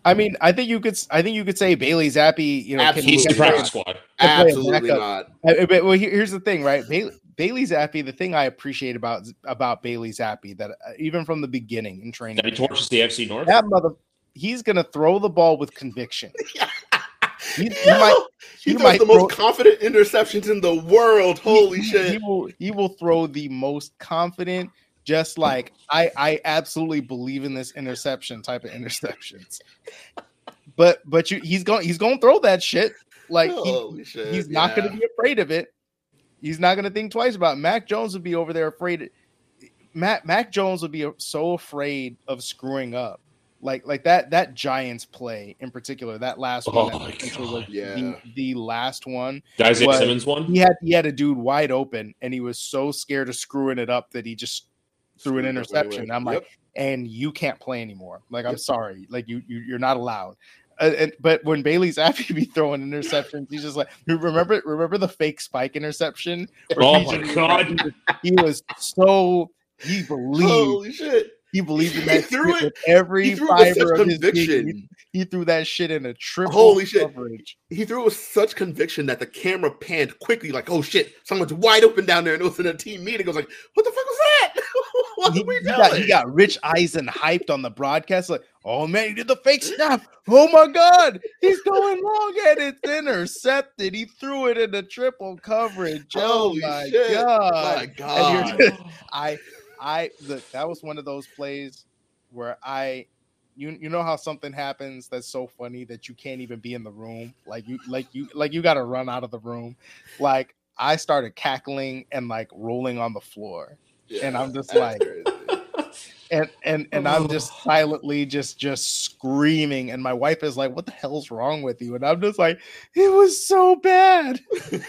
I mean, I think you could. I think you could say Bailey Zappe. You know, Absolutely. He's the practice squad. Could play a Absolutely not. Uh, But well, here's the thing, right? Bailey, Bailey Zappe. The thing I appreciate about about Bailey Zappe that uh, even from the beginning in training, That he torches the FC North. that mother, he's gonna throw the ball with conviction. He, he Yo, might, he he throws might the throw- most confident interceptions in the world. Holy he, he- shit! He will he will throw the most confident, just like I I absolutely believe in this interception type of interceptions. But but you he's going he's going to throw that shit like he, Holy shit! he's not going to be afraid of it. He's not going to think twice about it. Mac Jones would be over there afraid. Mac Mac Jones would be so afraid of screwing up. Like like that that Giants play in particular, that last one Oh that was God. Yeah. the, the last one Isaiah What? Simmons one. he had he had a dude wide open and he was so scared of screwing it up that he just threw an interception. anyway. I'm like, Yep. and you can't play anymore. Like, I'm Yep. sorry, like you, you you're not allowed. Uh, and, but when Bailey Zappe to be throwing interceptions, he's just like, remember, remember the fake spike interception? Oh he my just- God. he was- so he believed Holy shit! he believed in He that threw shit it- with every He threw it with fiber such of his being. He, conviction. he threw that shit in a triple Holy shit. coverage. He threw it with such conviction that the camera panned quickly, like, "Oh shit, someone's wide open down there." And it was in a team meeting. I was like, "What the fuck was that? What he, are we doing?" got, he got Rich Eisen hyped on the broadcast, like, oh man, he did the fake snap. Oh my god, he's going long and it's intercepted. He threw it into triple coverage. Oh, Holy oh my shit. god. My God. you're- I I look, that was one of those plays where I you you know how something happens that's so funny that you can't even be in the room. Like you like you like you gotta run out of the room. Like I started cackling and like rolling on the floor. And I'm just like- and and and I'm just silently just just screaming, and my wife is like, "What the hell's wrong with you?" And I'm just like, "It was so bad."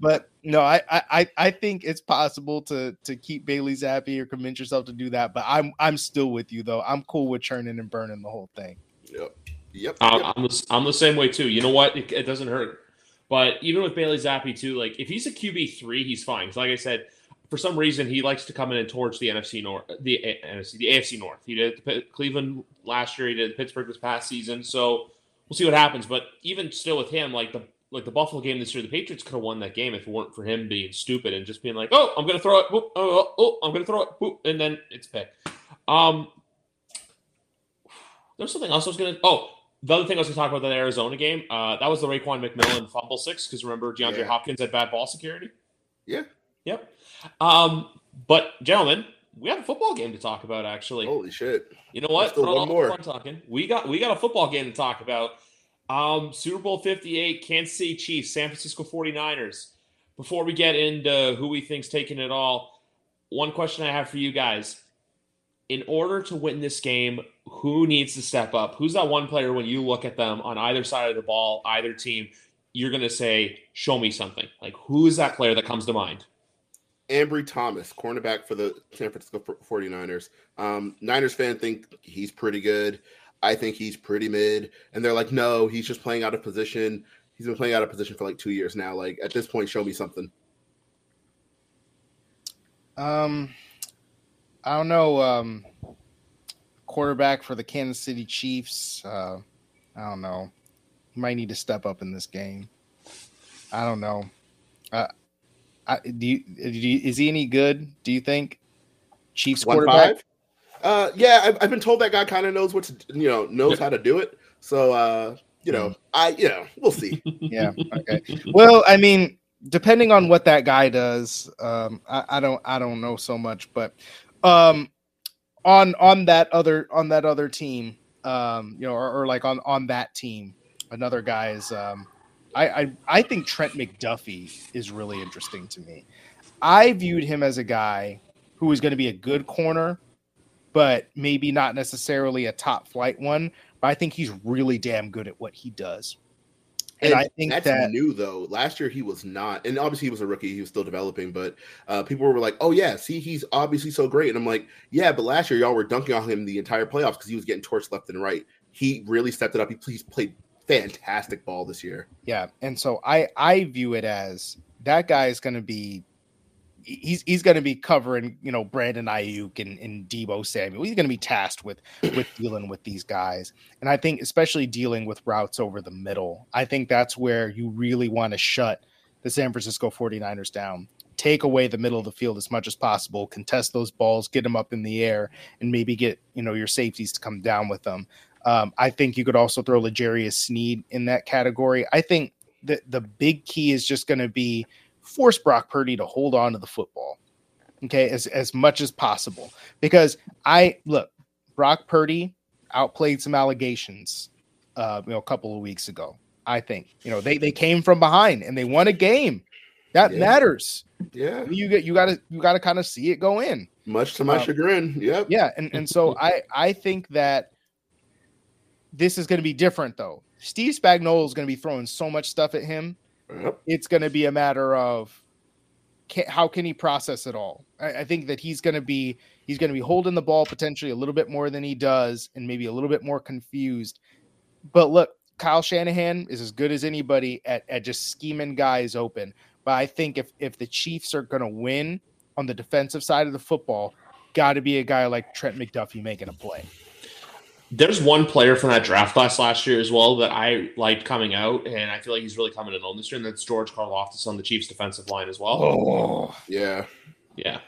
but no, I I I- I think it's possible to to keep Bailey Zappe or convince yourself to do that. But I'm I'm still with you though. I'm cool with churning and burning the whole thing. Yep. Yep. I'm, yep. I'm, the, I'm the same way too. You know what? It, it doesn't hurt. But even with Bailey Zappe too, like if he's a QB three, he's fine. 'Cause like I said, for some reason he likes to come in and torch the NFC North, the A- NFC, the AFC North. He did Cleveland last year. He did Pittsburgh this past season. So we'll see what happens. But even still with him, like the like the Buffalo game this year, the Patriots could have won that game if it weren't for him being stupid and just being like, "Oh, I'm going to throw it. Oh, oh, oh, I'm going to throw it," whoop, and then it's pick. Um, there's something else I was going to. Oh, the other thing I was going to talk about that Arizona game, uh, that was the Raekwon McMillan fumble six. Because remember, DeAndre Yeah. Hopkins had bad ball security. Yeah. Yep. Um, but gentlemen, we have a football game to talk about. Actually, Holy shit. you know what? Still one more. talking. We got we got a football game to talk about. Um, Super Bowl 58, Kansas City Chiefs, San Francisco 49ers. Before we get into who we think's taking it all, one question I have for you guys. In order to win this game, who needs to step up? Who's that one player when you look at them on either side of the ball, either team, you're going to say, show me something? Like, who is that player that comes to mind? Ambry Thomas, cornerback for the San Francisco 49ers. Um, Niners fan think he's pretty good. I think he's pretty mid. And they're like, no, he's just playing out of position. He's been playing out of position for like two years now. Like at this point, show me something. Um, I don't know. Um, quarterback for the Kansas City Chiefs. Uh, I don't know. Might need to step up in this game. I don't know. Uh, I, do, you, do you, is he any good? Do you think Chiefs One quarterback? five. Uh, yeah, I've, I've been told that guy kind of knows what to, you know, knows how to do it. So, uh, you know, I, you know, we'll see. Yeah. Okay. well, I mean, depending on what that guy does, um, I, I don't, I don't know so much, but Um, on on that other on that other team, um, you know, or, or like on on that team, another guy is um, I, I I think Trent McDuffie is really interesting to me. I viewed him as a guy who was going to be a good corner, but maybe not necessarily a top flight one. But I think he's really damn good at what he does. And, and I think that's that, new though. Last year he was not, and obviously he was a rookie. He was still developing, but uh, people were like, "Oh yeah, see, he's obviously so great." And I'm like, "Yeah, but last year y'all were dunking on him the entire playoffs because he was getting torched left and right. He really stepped it up. He he's played fantastic ball this year. Yeah, and so I I view it as that guy is going to be he's he's going to be covering you know Brandon Aiyuk and, and Deebo Samuel. He's going to be tasked with with dealing with these guys, and I think especially dealing with routes over the middle. I think that's where you really want to shut the San Francisco 49ers down. Take away the middle of the field as much as possible, contest those balls, get them up in the air, and maybe get you know your safeties to come down with them. Um, I think you could also throw L'Jarius Sneed in that category. I think the the big key is just going to be force Brock Purdy to hold on to the football, okay, as as much as possible. Because I look, Brock Purdy outplayed some allegations, uh, you know, a couple of weeks ago. I think you know they they came from behind and they won a game. That yeah. matters. Yeah, you get you got to you got to kind of see it go in. Much to my um, chagrin. Yep. Yeah, and and so I I think that this is going to be different though. Steve Spagnuolo is going to be throwing so much stuff at him Yep. It's going to be a matter of can, how can he process it all. I, I think that he's going to be he's going to be holding the ball potentially a little bit more than he does, and maybe a little bit more confused. But look, Kyle Shanahan is as good as anybody at, at just scheming guys open. But I think if if the Chiefs are going to win on the defensive side of the football, got to be a guy like Trent McDuffie making a play. There's one player from that draft class last year as well that I liked coming out, and I feel like he's really coming in on this year, and that's George Karlaftis on the Chiefs defensive line as well. Oh, yeah. Yeah.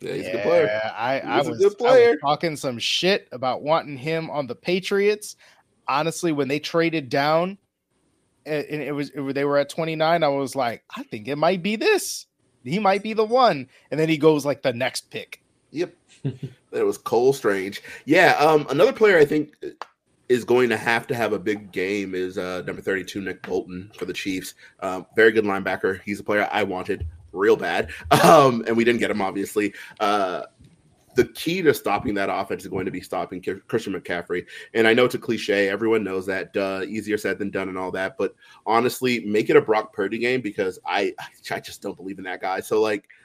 Yeah, he's yeah, a good player. I, I, was, good player. I was talking some shit about wanting him on the Patriots. Honestly, when they traded down, and it was it, they were at 29, I was like, I think it might be this. He might be the one. And then he goes like the next pick. Yep. that was Cole Strange. Yeah, um, another player I think is going to have to have a big game is uh, number 32, Nick Bolton for the Chiefs. Um, very good linebacker. He's a player I wanted real bad, um, and we didn't get him, obviously. Uh, the key to stopping that offense is going to be stopping Christian McCaffrey. And I know it's a cliche. Everyone knows that. Duh, easier said than done and all that. But honestly, make it a Brock Purdy game because I I just don't believe in that guy. So like –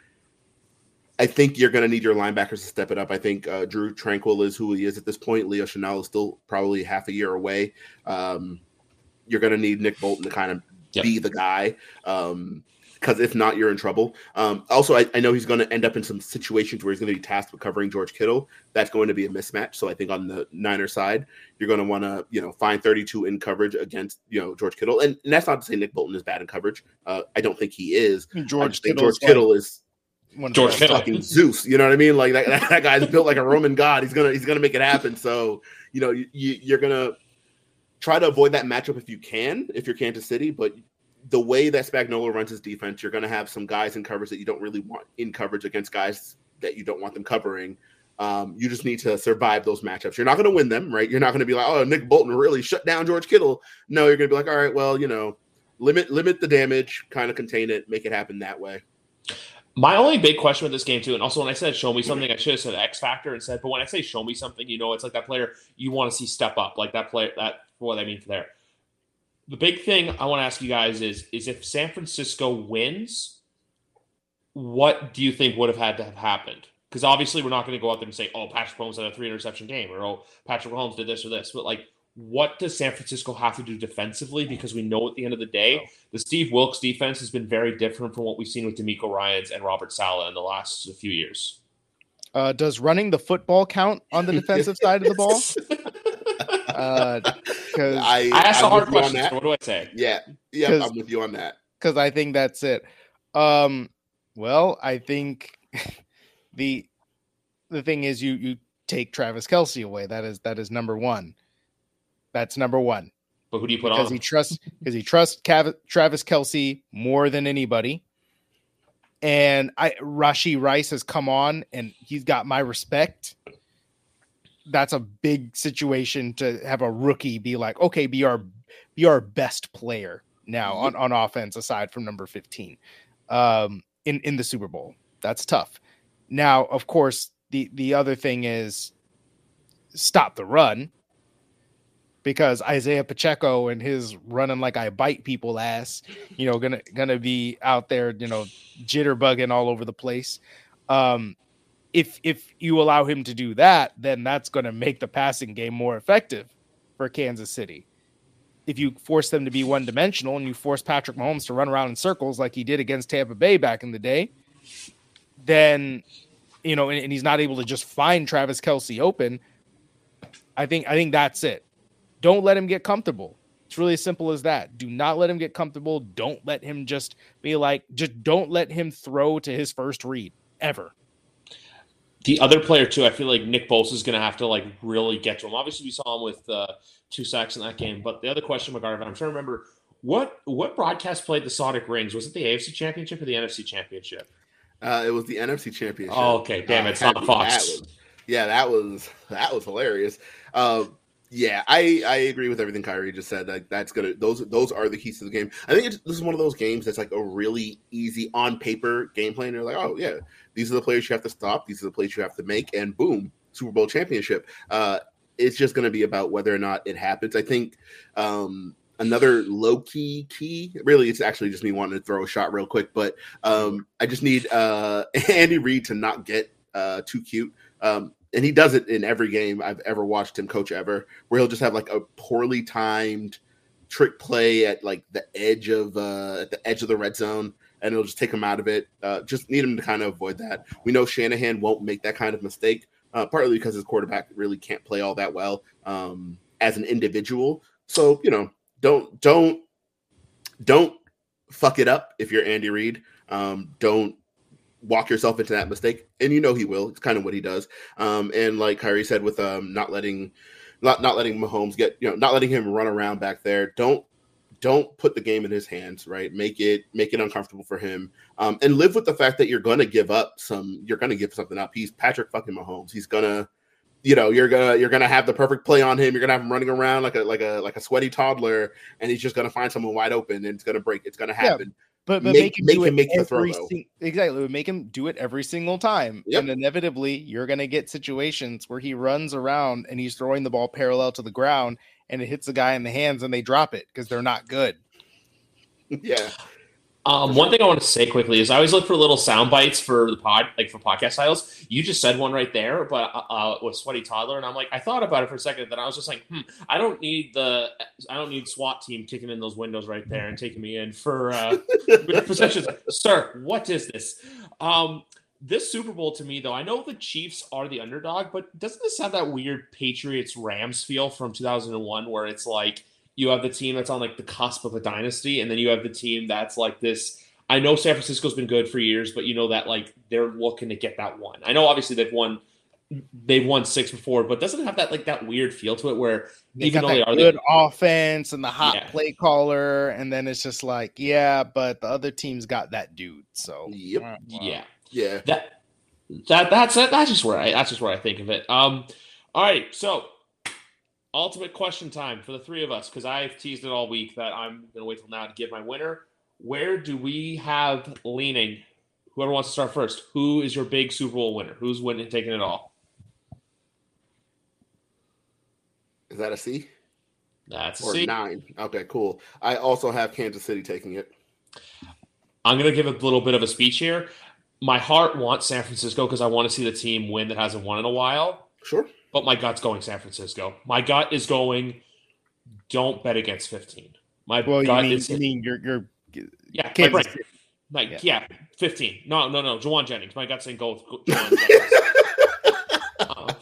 I think you're going to need your linebackers to step it up. I think uh, Drue Tranquill is who he is at this point. Leo Chenal is still probably half a year away. Um, you're going to need Nick Bolton to kind of yep. be the guy. Um, because if not, you're in trouble. Um, also, I, I, know he's going to end up in some situations where he's going to be tasked with covering George Kittle. That's going to be a mismatch. So I think on the Niner side, you're going to want to, you know, find 32 in coverage against, you know, George Kittle. And, and that's not to say Nick Bolton is bad in coverage. Uh, I don't think he is. George, Kittle, George Kittle is George Kittle. fucking Zeus. You know what I mean? Like that, that guy's built like a Roman god. He's gonna he's gonna make it happen. So you know you, you're gonna try to avoid that matchup if you can, if you're Kansas City. But the way that Spagnuolo runs his defense, you're gonna have some guys in coverage that you don't really want in coverage against guys that you don't want them covering. Um, you just need to survive those matchups. You're not going to win them, right? You're not going to be like, oh, Nick Bolton really shut down George Kittle. No, you're going to be like, all right, well, you know, limit limit the damage, kind of contain it, make it happen that way. My only big question with this game too, and also when I said show me something, I should have said X factor and said, but when I say show me something, you know, it's like that player you want to see step up, like that player that what I mean for there. The big thing I want to ask you guys is is if San Francisco wins, what do you think would have had to have happened? Because obviously we're not going to go out there and say, oh, Patrick Mahomes had a three interception game, or oh, Patrick Mahomes did this or this, but like what does San Francisco have to do defensively? Because we know at the end of the day, the Steve Wilks defense has been very different from what we've seen with DeMeco Ryans and Robert Saleh in the last few years. Uh, does running the football count on the defensive side of the ball? Uh, I, I asked a hard question. So what do I say? Yeah, yeah, I'm with you on that. Because I think that's it. Um, well, I think the the thing is you you take Travis Kelce away. That is that is number one. That's number one. But who do you put because on? Because he trusts because he trusts Cav- Travis Kelce more than anybody. and I Rashee Rice has come on and he's got my respect. That's a big situation to have a rookie be like, okay, be our be our best player now on, on offense aside from number 15 um in in the Super Bowl. That's tough. Now, of course, the the other thing is stop the run because Isaiah Pacheco and his running like I bite people ass, you know, gonna gonna be out there, you know, jitterbugging all over the place. Um, if if you allow him to do that, then that's gonna make the passing game more effective for Kansas City. If you force them to be one dimensional and you force Patrick Mahomes to run around in circles like he did against Tampa Bay back in the day, then you know, and, and he's not able to just find Travis Kelce open. I think I think that's it. Don't let him get comfortable. It's really as simple as that. Do not let him get comfortable. Don't let him just be like, just don't let him throw to his first read ever. The other player too, I feel like Nick Bosa is going to have to like really get to him. Obviously, we saw him with uh, two sacks in that game. But the other question, McGarvin, I'm trying to remember what what broadcast played the Sonic Rings. Was it the AFC Championship or the NFC Championship? Uh, it was the NFC Championship. Oh, okay. Damn it, it's Uh, not Fox. that was- yeah, that was that was hilarious. Uh, yeah, I I agree with everything Khari just said. Like that's gonna those those are the keys to the game. I think this is one of those games that's like a really easy on paper game plan. You're like, oh yeah, these are the players you have to stop. These are the plays you have to make, and boom, Super Bowl championship. Uh, it's just to be about whether or not it happens. I think um, another low key key. Really, it's actually just me wanting to throw a shot real quick, but um, I just need uh, Andy Reid to not get uh, too cute. Um, and he does it in every game I've ever watched him coach ever, where he'll just have like a poorly timed trick play at like the edge of uh, at the edge of the red zone, and it'll just take him out of it. Uh, just need him to kind of avoid that. We know Shanahan won't make that kind of mistake, uh, partly because his quarterback really can't play all that well um, as an individual. So you know, don't don't don't fuck it up if you're Andy Reid. Um, don't walk yourself into that mistake, and you know he will. It's kind of what he does. Um, and like Khari said, with um, not letting not not letting Mahomes get you know not letting him run around back there. Don't don't put the game in his hands. Right, make it make it uncomfortable for him, um, and live with the fact that you're to give up some. You're to give something up. He's Patrick fucking Mahomes. He's gonna. You know, you're gonna you're gonna have the perfect play on him. You're gonna have him running around like a like a like a sweaty toddler, and he's just gonna find someone wide open, and it's gonna break. It's gonna Yeah, happen. But, but Make- make, him make do him it make the throw, every though. sing- exactly. Make him do it every single time, Yep. and inevitably you're going to get situations where he runs around and he's throwing the ball parallel to the ground, and it hits the guy in the hands, and they drop it because they're not good. yeah, Um, one thing I want to say quickly is I always look for little sound bites for the pod, like for podcast styles. You just said one right there, but uh, uh, with sweaty toddler, and I'm like, I thought about it for a second, then I was just like, hmm, I don't need the, I don't need SWAT team kicking in those windows right there and taking me in for uh, possessions. Sir, what is this? Um, this Super Bowl to me, though, I know the Chiefs are the underdog, but doesn't this have that weird Patriots Rams feel from 2001 where it's like you have the team that's on like the cusp of a dynasty, and then you have the team that's like this. I know San Francisco's been good for years, but you know that like they're looking to get that one. I know obviously they've won, they've won six before, but doesn't it have that like that weird feel to it where They even got though they are good the, offense and the hot Yeah. play caller, and then it's just like, yeah, but the other team's got that dude. So Yep. uh, yeah, yeah. that that that's that's just where I that's just where I think of it. Um, all right, so ultimate question time for the three of us because I've teased it all week that I'm gonna wait till now to give my winner. Where do we have leaning? Whoever wants to start first. Who is your big Super Bowl winner? Who's winning, taking it all? Is that a C That's a or C. nine? Okay, cool. I also have Kansas City taking it. I'm gonna give a little bit of a speech here. My heart wants San Francisco because I want to see the team win that hasn't won in a while. Sure. But my gut's going San Francisco. My gut is going. Don't bet against 15. My well, you gut mean, is you mean you're you're yeah, my Kansas brain. Like Yeah. yeah. 15. No, no, no. Jauan Jennings. My gut's saying go with Jauan Jennings. Uh,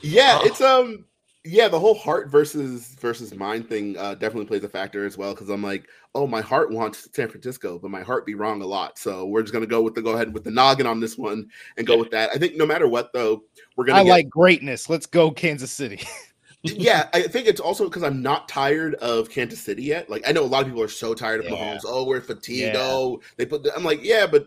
Yeah, Oh. it's um yeah, the whole heart versus versus mind thing uh, definitely plays a factor as well because I'm like, oh, my heart wants San Francisco, but my heart be wrong a lot. So we're just gonna go with the go ahead with the noggin on this one and go with that. I think no matter what though, we're gonna I get, like greatness. Let's go Kansas City. yeah, I think it's also because I'm not tired of Kansas City yet. Like I know a lot of people are so tired of Yeah. Mahomes. Oh, we're fatigued. Yeah. Oh, they put. The, I'm like, yeah, but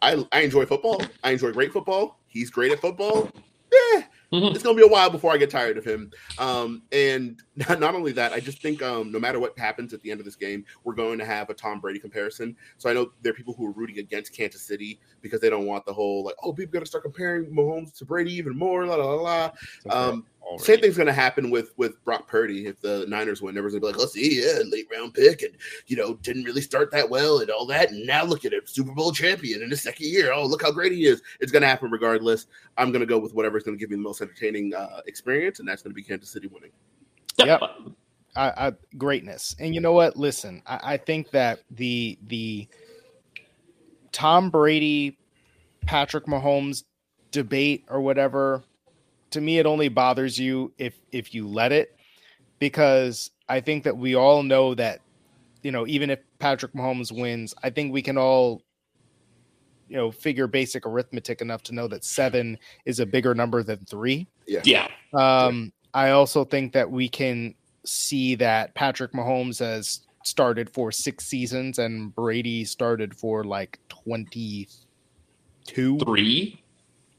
I I enjoy football. I enjoy great football. He's great at football. Yeah, Mhm. it's gonna be a while before I get tired of him. Um, and not, not only that, I just think um, no matter what happens at the end of this game, we're going to have a Tom Brady comparison. So I know there are people who are rooting against Kansas City because they don't want the whole like, oh, people got to start comparing Mahomes to Brady even more. La la la. la. Um, same thing's going to happen with with Brock Purdy if the Niners win. Everyone's going to be like, let's see, yeah, late round pick, and you know, didn't really start that well, and all that, and now look at him, Super Bowl champion in his second year. Oh, look how great he is. It's going to happen regardless. I'm going to go with whatever's going to give me the most entertaining uh, experience, and that's going to be Kansas City winning. Yep. I, I, greatness. And you know what? Listen, I, I think that the the Tom Brady, Patrick Mahomes debate or whatever, to me, it only bothers you if if you let it, because I think that we all know that, you know, even if Patrick Mahomes wins, I think we can all, you know, figure basic arithmetic enough to know that seven is a bigger number than three. Yeah. Yeah. Um, I also think that we can see that Patrick Mahomes has started for six seasons and Brady started for like 22 Three.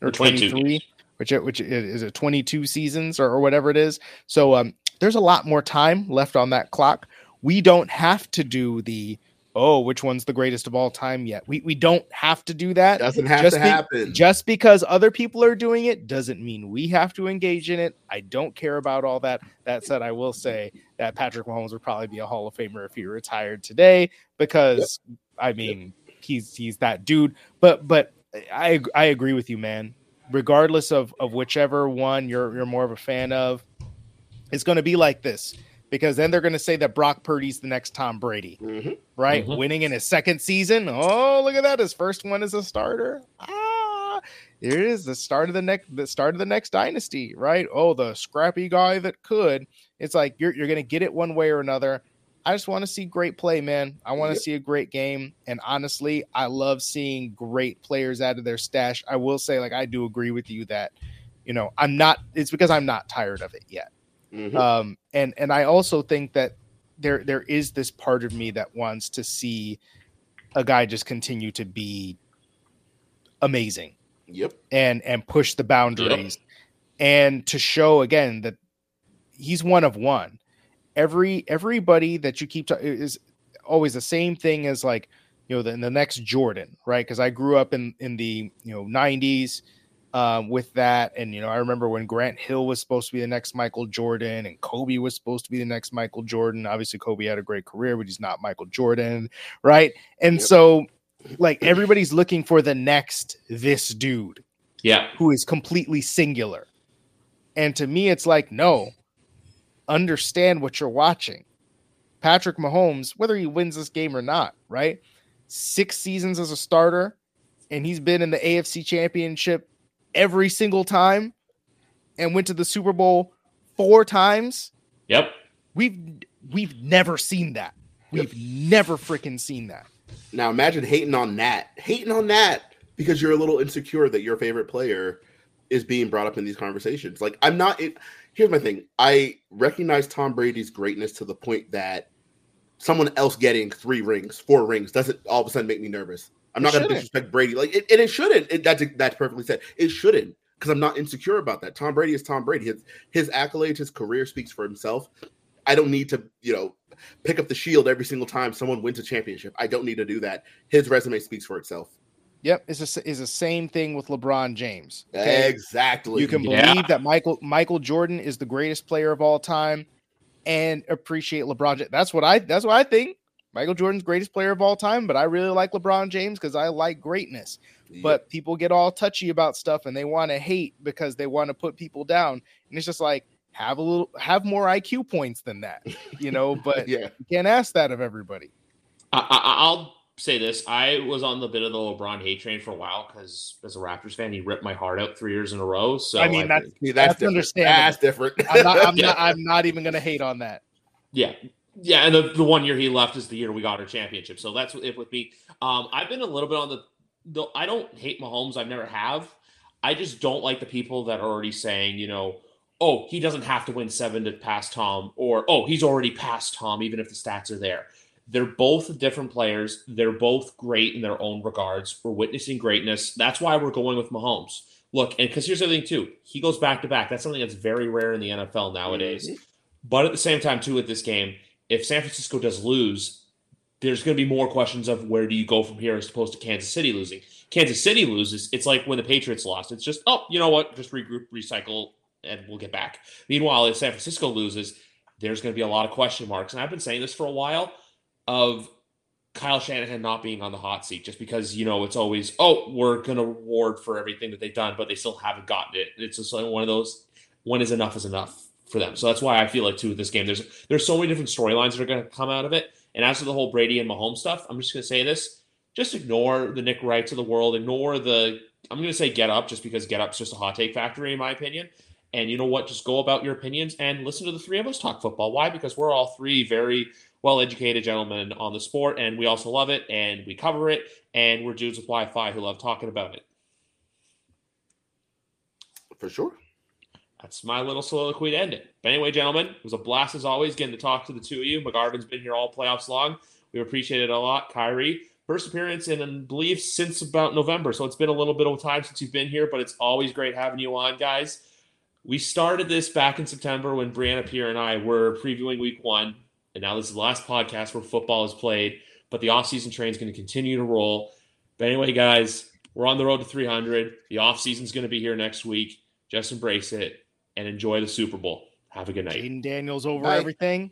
or 22. 23, which which is it 22 seasons or, or whatever it is. So um, there's a lot more time left on that clock. We don't have to do the oh, which one's the greatest of all time yet. We we don't have to do that. Doesn't have Just to be- happen. Just because other people are doing it doesn't mean we have to engage in it. I don't care about all that. That said, I will say that Patrick Mahomes would probably be a Hall of Famer if he retired today because I mean he's he's that dude. But but I I agree with you, man. Regardless of of whichever one you're you're more of a fan of, it's going to be like this because then they're going to say that Brock Purdy's the next Tom Brady Mhm. right? Mhm. Winning in his second season. Oh, look at that! His first one as a starter. Ah, here it is, the start of the next, the start of the next dynasty, right? Oh, the scrappy guy that could. It's like you're you're gonna get it one way or another. I just want to see great play, man. I want to Yep. see a great game, and honestly, I love seeing great players out of their stash. I will say, like, I do agree with you that, you know, I'm not. It's because I'm not tired of it yet Mhm. um and and i also think that there there is this part of me that wants to see a guy just continue to be amazing Yep. and and push the boundaries and to show again that he's one of one every everybody that you keep ta- is always the same thing as like you know the, the next jordan right because i grew up in in the you know 90s um, with that and you know i remember when grant hill was supposed to be the next michael jordan and kobe was supposed to be the next michael jordan obviously kobe had a great career but he's not michael jordan right and Yep. so like everybody's looking for the next this dude Yeah. who is completely singular. And to me, it's like, no, understand what you're watching. Patrick Mahomes, whether he wins this game or not, right? Six seasons as a starter, and he's been in the AFC championship every single time and went to the Super Bowl four times. Yep. We've we've never seen that. We've never freaking seen that. Now imagine hating on that, hating on that because you're a little insecure that your favorite player is being brought up in these conversations. Like I'm not. It, here's my thing. I recognize Tom Brady's greatness to the point that someone else getting three rings, four rings, doesn't all of a sudden make me nervous. I'm It not going to disrespect Brady. Like, it, and it shouldn't. It, that's that's perfectly said. It shouldn't because I'm not insecure about that. Tom Brady is Tom Brady. His his accolades, his career speaks for himself. I don't need to, you know, pick up the shield every single time someone wins a championship. I don't need to do that. His resume speaks for itself. Yep, it's a, is the same thing with LeBron James. okay? Exactly. You can Yeah. believe that Michael Michael Jordan is the greatest player of all time, and appreciate LeBron. Ja- That's what I. That's what I think. Michael Jordan's greatest player of all time, but I really like LeBron James because I like greatness. But people get all touchy about stuff and they want to hate because they want to put people down, and it's just like have a little, have more IQ points than that, you know. But yeah, you can't ask that of everybody. I, I, I'll say this: I was on the bit of the LeBron hate train for a while because, as a Raptors fan, he ripped my heart out three years in a row. So I mean, that's- See, That's that's, different. understandable. That's different. I'm not. I'm Yeah. not. I'm not even gonna hate on that. Yeah. Yeah, and the, the one year he left is the year we got our championship. So that's it with me. Um, I've been a little bit on the, the I don't hate Mahomes. I've never have. I just don't like the people that are already saying, you know, oh, he doesn't have to win seven to pass Tom, or oh, he's already passed Tom, even if the stats are there. They're both different players. They're both great in their own regards. We're witnessing greatness. That's why we're going with Mahomes. Look, and because here's the thing too, he goes back to back. That's something that's very rare in the NFL nowadays. Mm-hmm. But at the same time, too, with this game, if San Francisco does lose, there's going to be more questions of where do you go from here as opposed to Kansas City losing. Kansas City loses, it's like when the Patriots lost. It's just, oh, you know what? Just regroup, recycle, and we'll get back. Meanwhile, if San Francisco loses, there's going to be a lot of question marks. And I've been saying this for a while of Kyle Shanahan not being on the hot seat just because, you know, it's always, oh, we're going to reward for everything that they've done, but they still haven't gotten it. It's just like one of those, when is enough is enough for them. So that's why I feel like, too, with this game, there's there's so many different storylines that are going to come out of it. And as for the whole Brady and Mahomes stuff, I'm just going to say this just ignore the Nick Wrights of the world, ignore the, I'm going to say get up just because get up's just a hot take factory, in my opinion. And you know what? Just go about your opinions and listen to the three of us talk football. Why? Because we're all three very well educated gentlemen on the sport, and we also love it, and we cover it, and we're dudes with Wi Fi who love talking about it. For sure. That's my little soliloquy to end it. But anyway, gentlemen, it was a blast as always getting to talk to the two of you. McGarvin's been here all playoffs long. We appreciate it a lot. Khari, first appearance in, I believe, since about November. So it's been a little bit of time since you've been here, but it's always great having you on, guys. We started this back in September when Brianna Pierre and I were previewing week one. And now this is the last podcast where football is played, but the offseason train is going to continue to roll. But anyway, guys, we're on the road to 300. The offseason is going to be here next week. Just embrace it and enjoy the Super Bowl. Have a good night. Jayden Daniels over Bye. everything.